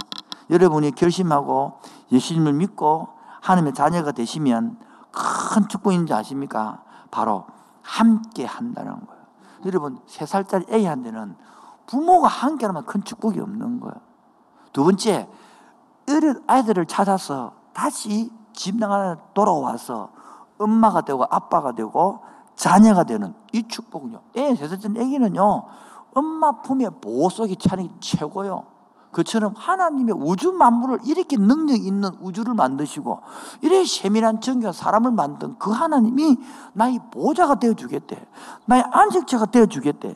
여러분이 결심하고 예수님을 믿고 하나님의 자녀가 되시면 큰 축복인지 아십니까? 바로 함께 한다는 거예요. 여러분, 세 살짜리 애한테는 부모가 함께 하면 큰 축복이 없는 거예요. 두 번째, 어린 아이들을 찾아서 다시 집 나가는 돌아와서 엄마가 되고 아빠가 되고 자녀가 되는 이 축복은요. 애, 세 살짜리 애기는요, 엄마 품에 보호 속에 차는 게 최고요. 그처럼 하나님의 우주 만물을 이렇게 능력 있는 우주를 만드시고 이래 세밀한 정교한 사람을 만든 그 하나님이 나의 보좌가 되어 주겠대. 나의 안식처가 되어 주겠대.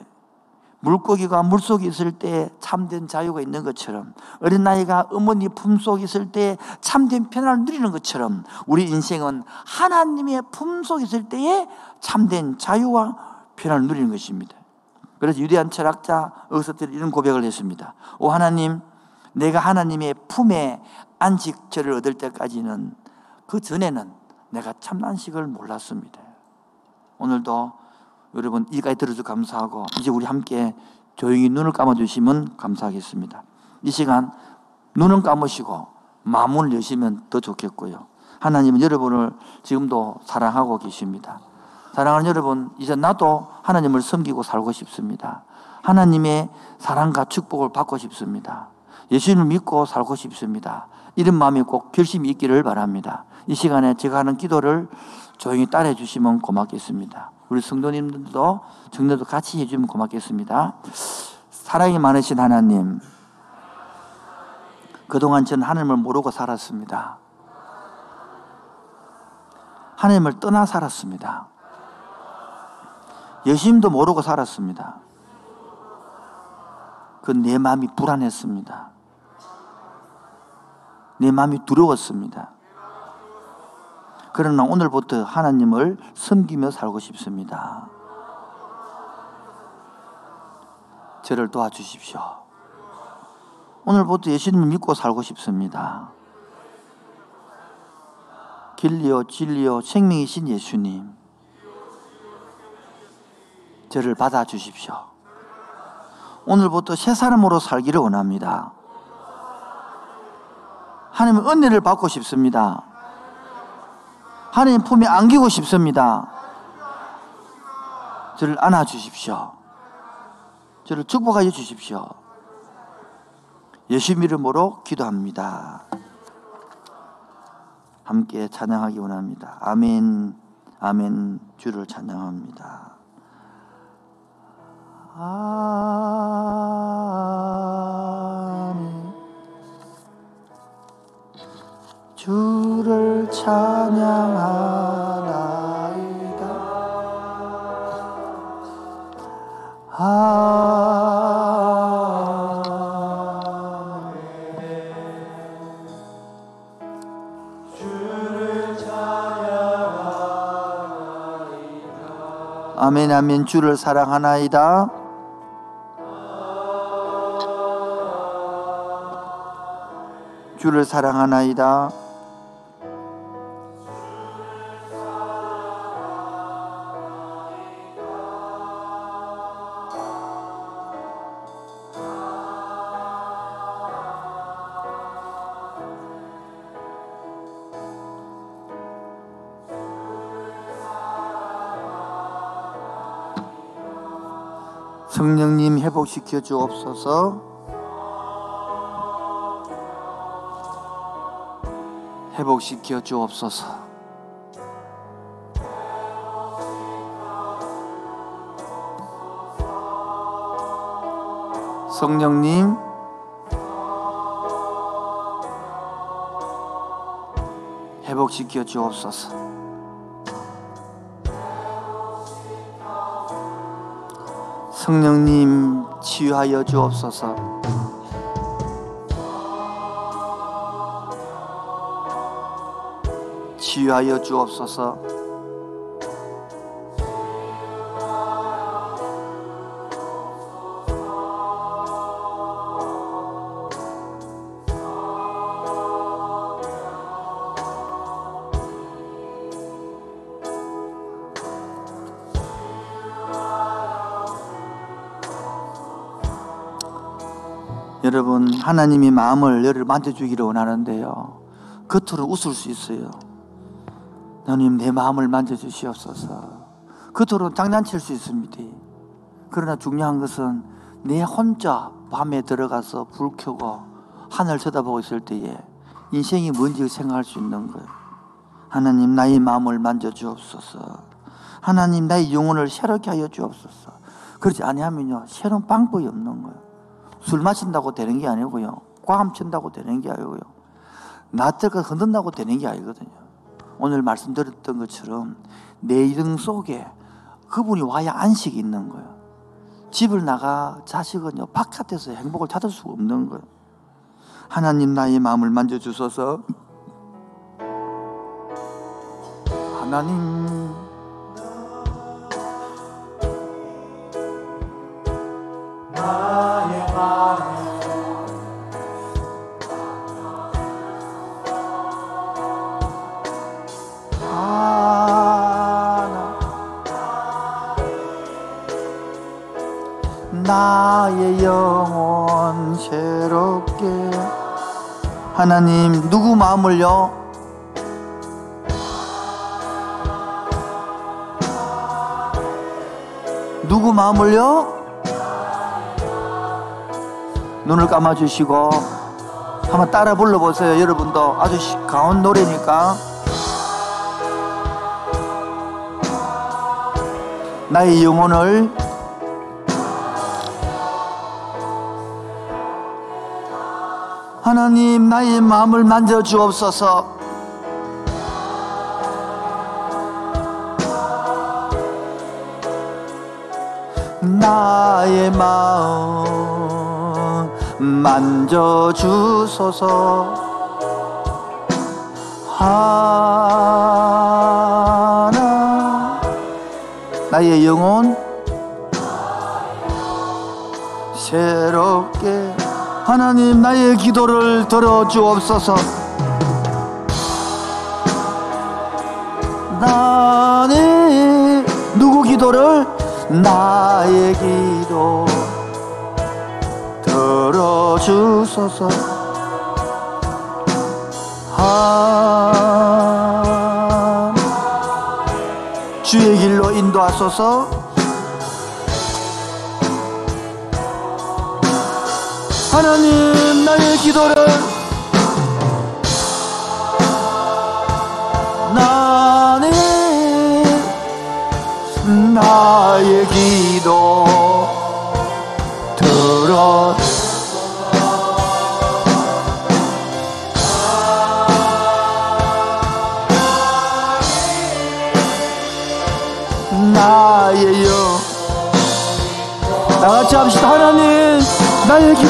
물고기가 물속에 있을 때 참된 자유가 있는 것처럼 어린아이가 어머니 품속에 있을 때 참된 편안을 누리는 것처럼 우리 인생은 하나님의 품속에 있을 때에 참된 자유와 편안을 누리는 것입니다. 그래서 유대한 철학자 어서들이 이런 고백을 했습니다. 오 하나님, 내가 하나님의 품에 안식처를 얻을 때까지는 그 전에는 내가 참난식을 몰랐습니다. 오늘도 여러분 이까지 들어서 감사하고 이제 우리 함께 조용히 눈을 감아주시면 감사하겠습니다. 이 시간 눈은 감으시고 마음을 여시면 더 좋겠고요. 하나님은 여러분을 지금도 사랑하고 계십니다. 사랑하는 여러분, 이제 나도 하나님을 섬기고 살고 싶습니다. 하나님의 사랑과 축복을 받고 싶습니다. 예수님을 믿고 살고 싶습니다. 이런 마음이 꼭 결심이 있기를 바랍니다. 이 시간에 제가 하는 기도를 조용히 따라해 주시면 고맙겠습니다. 우리 성도님들도 정도도 같이 해주면 고맙겠습니다. 사랑이 많으신 하나님, 그동안 저는 하나님을 모르고 살았습니다. 하나님을 떠나 살았습니다. 예수님도 모르고 살았습니다. 그 내 마음이 불안했습니다. 내 마음이 두려웠습니다. 그러나 오늘부터 하나님을 섬기며 살고 싶습니다. 저를 도와주십시오. 오늘부터 예수님을 믿고 살고 싶습니다. 길리요, 진리요, 생명이신 예수님. 저를 받아주십시오. 오늘부터 새 사람으로 살기를 원합니다. 하나님의 은혜를 받고 싶습니다. 하나님 품에 안기고 싶습니다. 저를 안아주십시오. 저를 축복하여 주십시오. 예수 이름으로 기도합니다. 함께 찬양하기 원합니다. 아멘, 아멘, 주를 찬양합니다. 아멘. 주를 찬양하나이다. 아. 아멘 아멘 주를 사랑하나이다. 주를 사랑하나이다. 성령님 회복시켜 주옵소서. 회복시켜 주옵소서. 성령님 회복시켜 주옵소서. 성령님 치유하여 주옵소서. 치유하여 주옵소서. 여러분 하나님이 마음을 열을 만져주기를 원하는데요. 겉으로 웃을 수 있어요. 하나님 내 마음을 만져주시옵소서. 겉으로 장난칠 수 있습니다. 그러나 중요한 것은 내 혼자 밤에 들어가서 불 켜고 하늘 쳐다보고 있을 때에 인생이 뭔지 생각할 수 있는 거예요. 하나님 나의 마음을 만져주옵소서. 하나님 나의 영혼을 새롭게 하여 주옵소서. 그렇지 아니하면요 새로운 방법이 없는 거예요. 술 마신다고 되는 게 아니고요. 꽝 친다고 되는 게 아니고요. 나들가 흔든다고 되는 게 아니거든요. 오늘 말씀드렸던 것처럼 내등 속에 그분이 와야 안식이 있는 거예요. 집을 나가 자식은요 바깥에서 행복을 찾을 수가 없는 거예요. 하나님 나의 마음을 만져주소서. 하나님 하나님 누구 마음을요? 누구 마음을요? 눈을 감아주시고 한번 따라 불러보세요 여러분도 아주 가운 노래니까 나의 영혼을 하나님 나의 마음을 만져 주옵소서. 나의 마음 만져 주소서. 하나 나의 영혼 새롭게 하나님 나의 기도를 들어 주옵소서. 나는 누구 기도를? 나의 기도 들어 주소서. 하 주의 길로 인도하소서 하나님 나의 기도를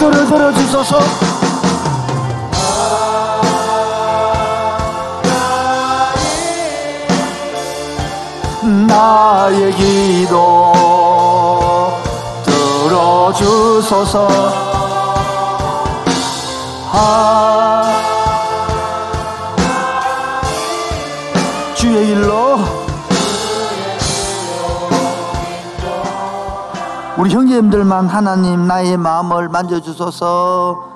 나의 기도를 들어주소서. 나의 기도 들어주소서. 아 주의 일로 우리 형제님들만 하나님 나의 마음을 만져주소서.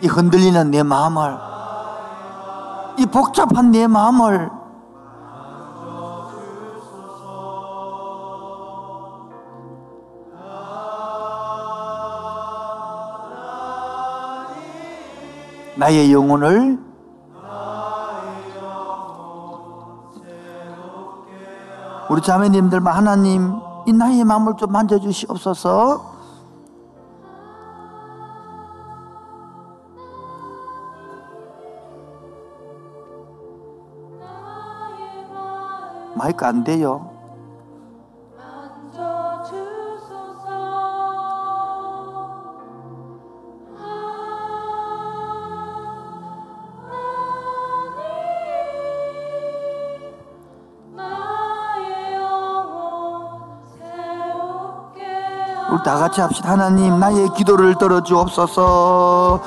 이 흔들리는 내 마음을 이 복잡한 내 마음을 나의 영혼을 우리 자매님들만 하나님 이 나의 마음을 좀 만져주시옵소서 마이크 안 돼요. 우리 다 같이 합시다. 하나님, 나의 기도를 들어주옵소서.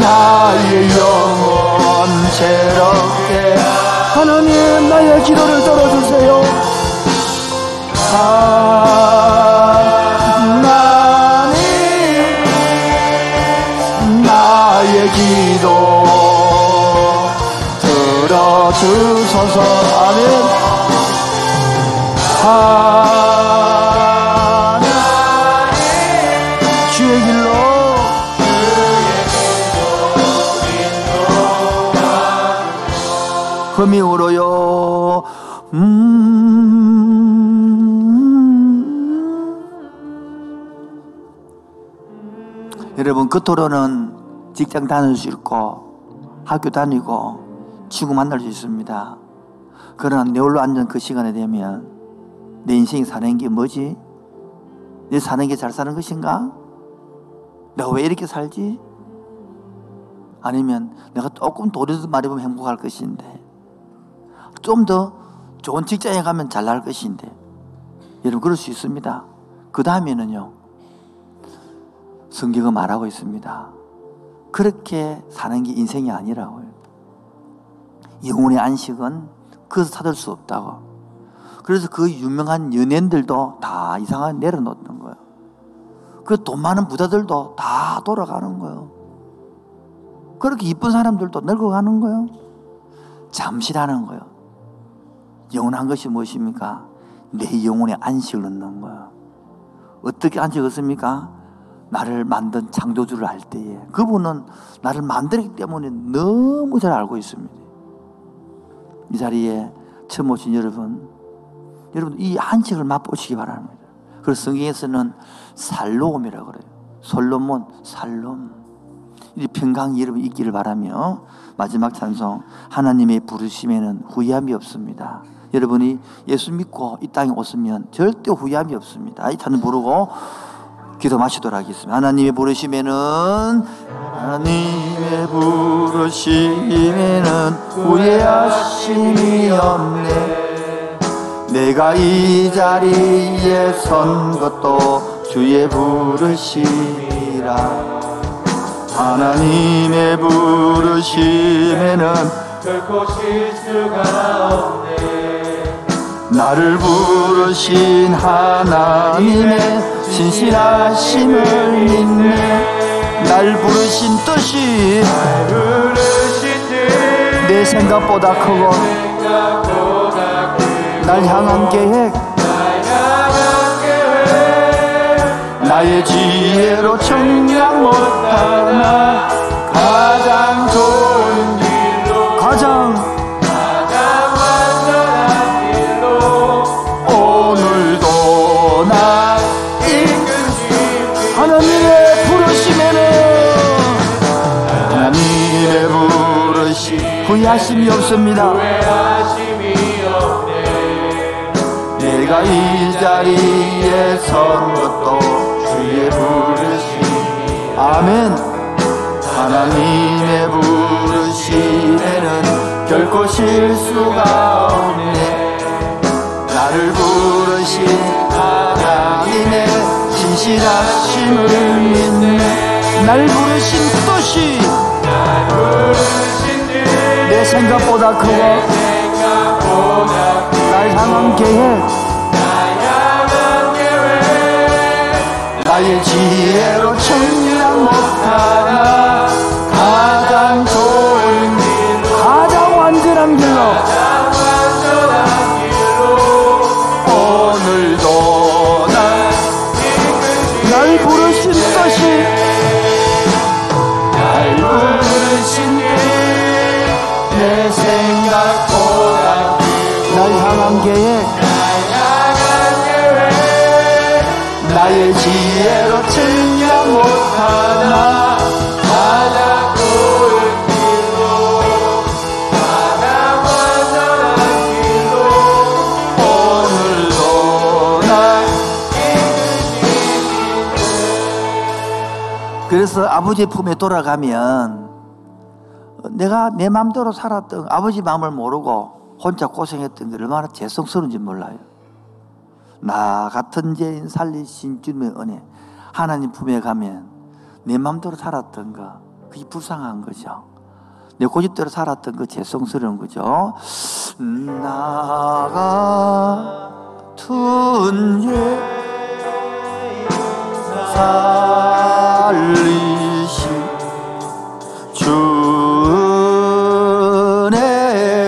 나의 영혼 새롭게. 하나님 나의 기도를 들어주세요. 하 겉으로는 직장 다닐 수 있고 학교 다니고 친구 만날 수 있습니다. 그러나 내 홀로 앉은 그 시간에 되면 내 인생이 사는 게 뭐지? 내 사는 게 잘 사는 것인가? 내가 왜 이렇게 살지? 아니면 내가 조금 도리도 말해보면 행복할 것인데 좀 더 좋은 직장에 가면 잘 날 것인데 여러분 그럴 수 있습니다. 그 다음에는요 성경은 말하고 있습니다. 그렇게 사는 게 인생이 아니라고요. 영혼의 안식은 그것을 찾을 수 없다고. 그래서 그 유명한 연예인들도 다 이상하게 내려놓는 거예요. 그 돈 많은 부자들도 다 돌아가는 거예요. 그렇게 이쁜 사람들도 늙어가는 거예요. 잠시라는 거예요. 영원한 것이 무엇입니까? 내 영혼에 안식을 얻는 거예요. 어떻게 안식을 얻습니까? 나를 만든 창조주를 알 때에 그분은 나를 만들었기 때문에 너무 잘 알고 있습니다. 이 자리에 처음 오신 여러분, 여러분 이 안식을 맛보시기 바랍니다. 그래서 성경에서는 살로움이라고 그래요. 솔로몬, 살롬. 이 평강 여러분 있기를 바라며 마지막 찬송 하나님의 부르심에는 후회함이 없습니다. 여러분이 예수 믿고 이 땅에 오시면 절대 후회함이 없습니다. 이 찬송 부르고 기도 마치도록 하겠습니다. 하나님의 부르심에는 하나님의 부르심에는 후회하심이 없네. 내가 이 자리에 선 것도 주의 부르심이라. 하나님의 부르심에는 결코 실수가 없네 나를 부르신 하나님의 신실하심을 믿네. 날 부르신 뜻이 내 생각보다 크고 날 향한 계획 나의 지혜로 청량 못하나 후회하심이 없습니다. 후회하심이 내가 이 자리에 선 것도 주의 부르심 아멘. 하나님의 부르심에는 결코 실수가 없네. 나를 부르신 하나님의 신실하심을 믿네. 날 부르신 뜻이 부르신 내 생각보다 크고 날 향한 계획 나의 지혜로 청량 못하나 아버지 품에 돌아가면 내가 내 마음대로 살았던 아버지 마음을 모르고 혼자 고생했던 게 얼마나 죄송스러운지 몰라요. 나 같은 죄인 살리신 주님의 은혜 하나님 품에 가면 내 마음대로 살았던 거 그게 불쌍한 거죠. 내 고집대로 살았던 거 죄송스러운 거죠. 나가 둔 죄 살리시 주은혜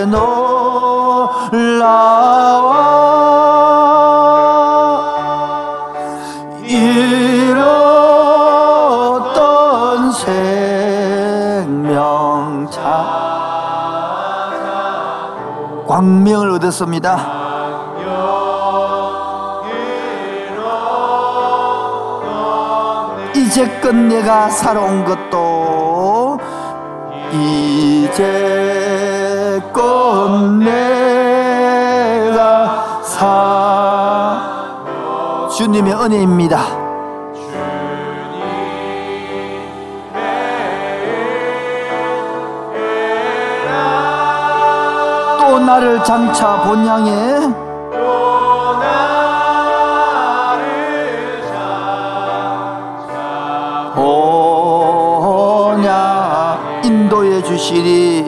놀라와 잃었던 생명차 광명을 얻었습니다. 이제껏 내가 살아온 것도 이제껏 내가 사 주님의 은혜입니다. 또 나를 장차 본향에 주시리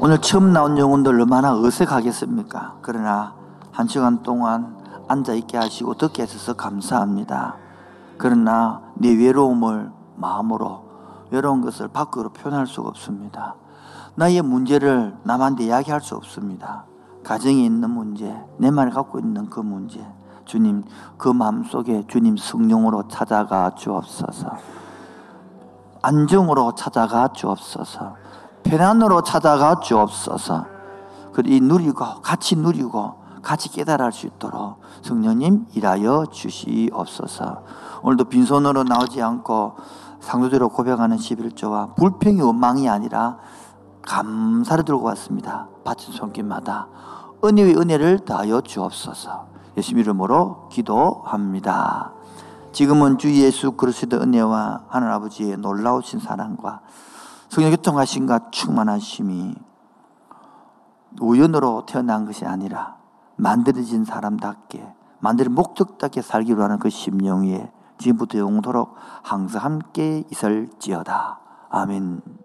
오늘 처음 나온 영혼들 얼마나 어색하겠습니까? 그러나 한 시간 동안 앉아 있게 하시고 듣게 해주셔서 감사합니다. 그러나 내 외로움을 마음으로 외로운 것을 밖으로 표현할 수가 없습니다. 나의 문제를 남한테 이야기할 수 없습니다. 가정에 있는 문제, 내만 갖고 있는 그 문제, 주님 그 마음 속에 주님 성령으로 찾아가 주옵소서. 안정으로 찾아가 주옵소서. 편안으로 찾아가 주옵소서. 그이 누리고 같이 누리고 같이 깨달을 수 있도록 성령님 일하여 주시옵소서. 오늘도 빈손으로 나오지 않고 상도대로 고백하는 11조와 불평이 원망이 아니라 감사를 들고 왔습니다. 바친 손길마다 은혜의 은혜를 다하여 주옵소서. 예수 이름으로 기도합니다. 지금은 주 예수 그리스도의 은혜와 하늘 아버지의 놀라우신 사랑과 성령 교통하심과 충만하심이 우연으로 태어난 것이 아니라 만들어진 사람답게 만들 목적답게 살기로 하는 그 심령 위에 지금부터 영토록 항상 함께 있을지어다. 아멘.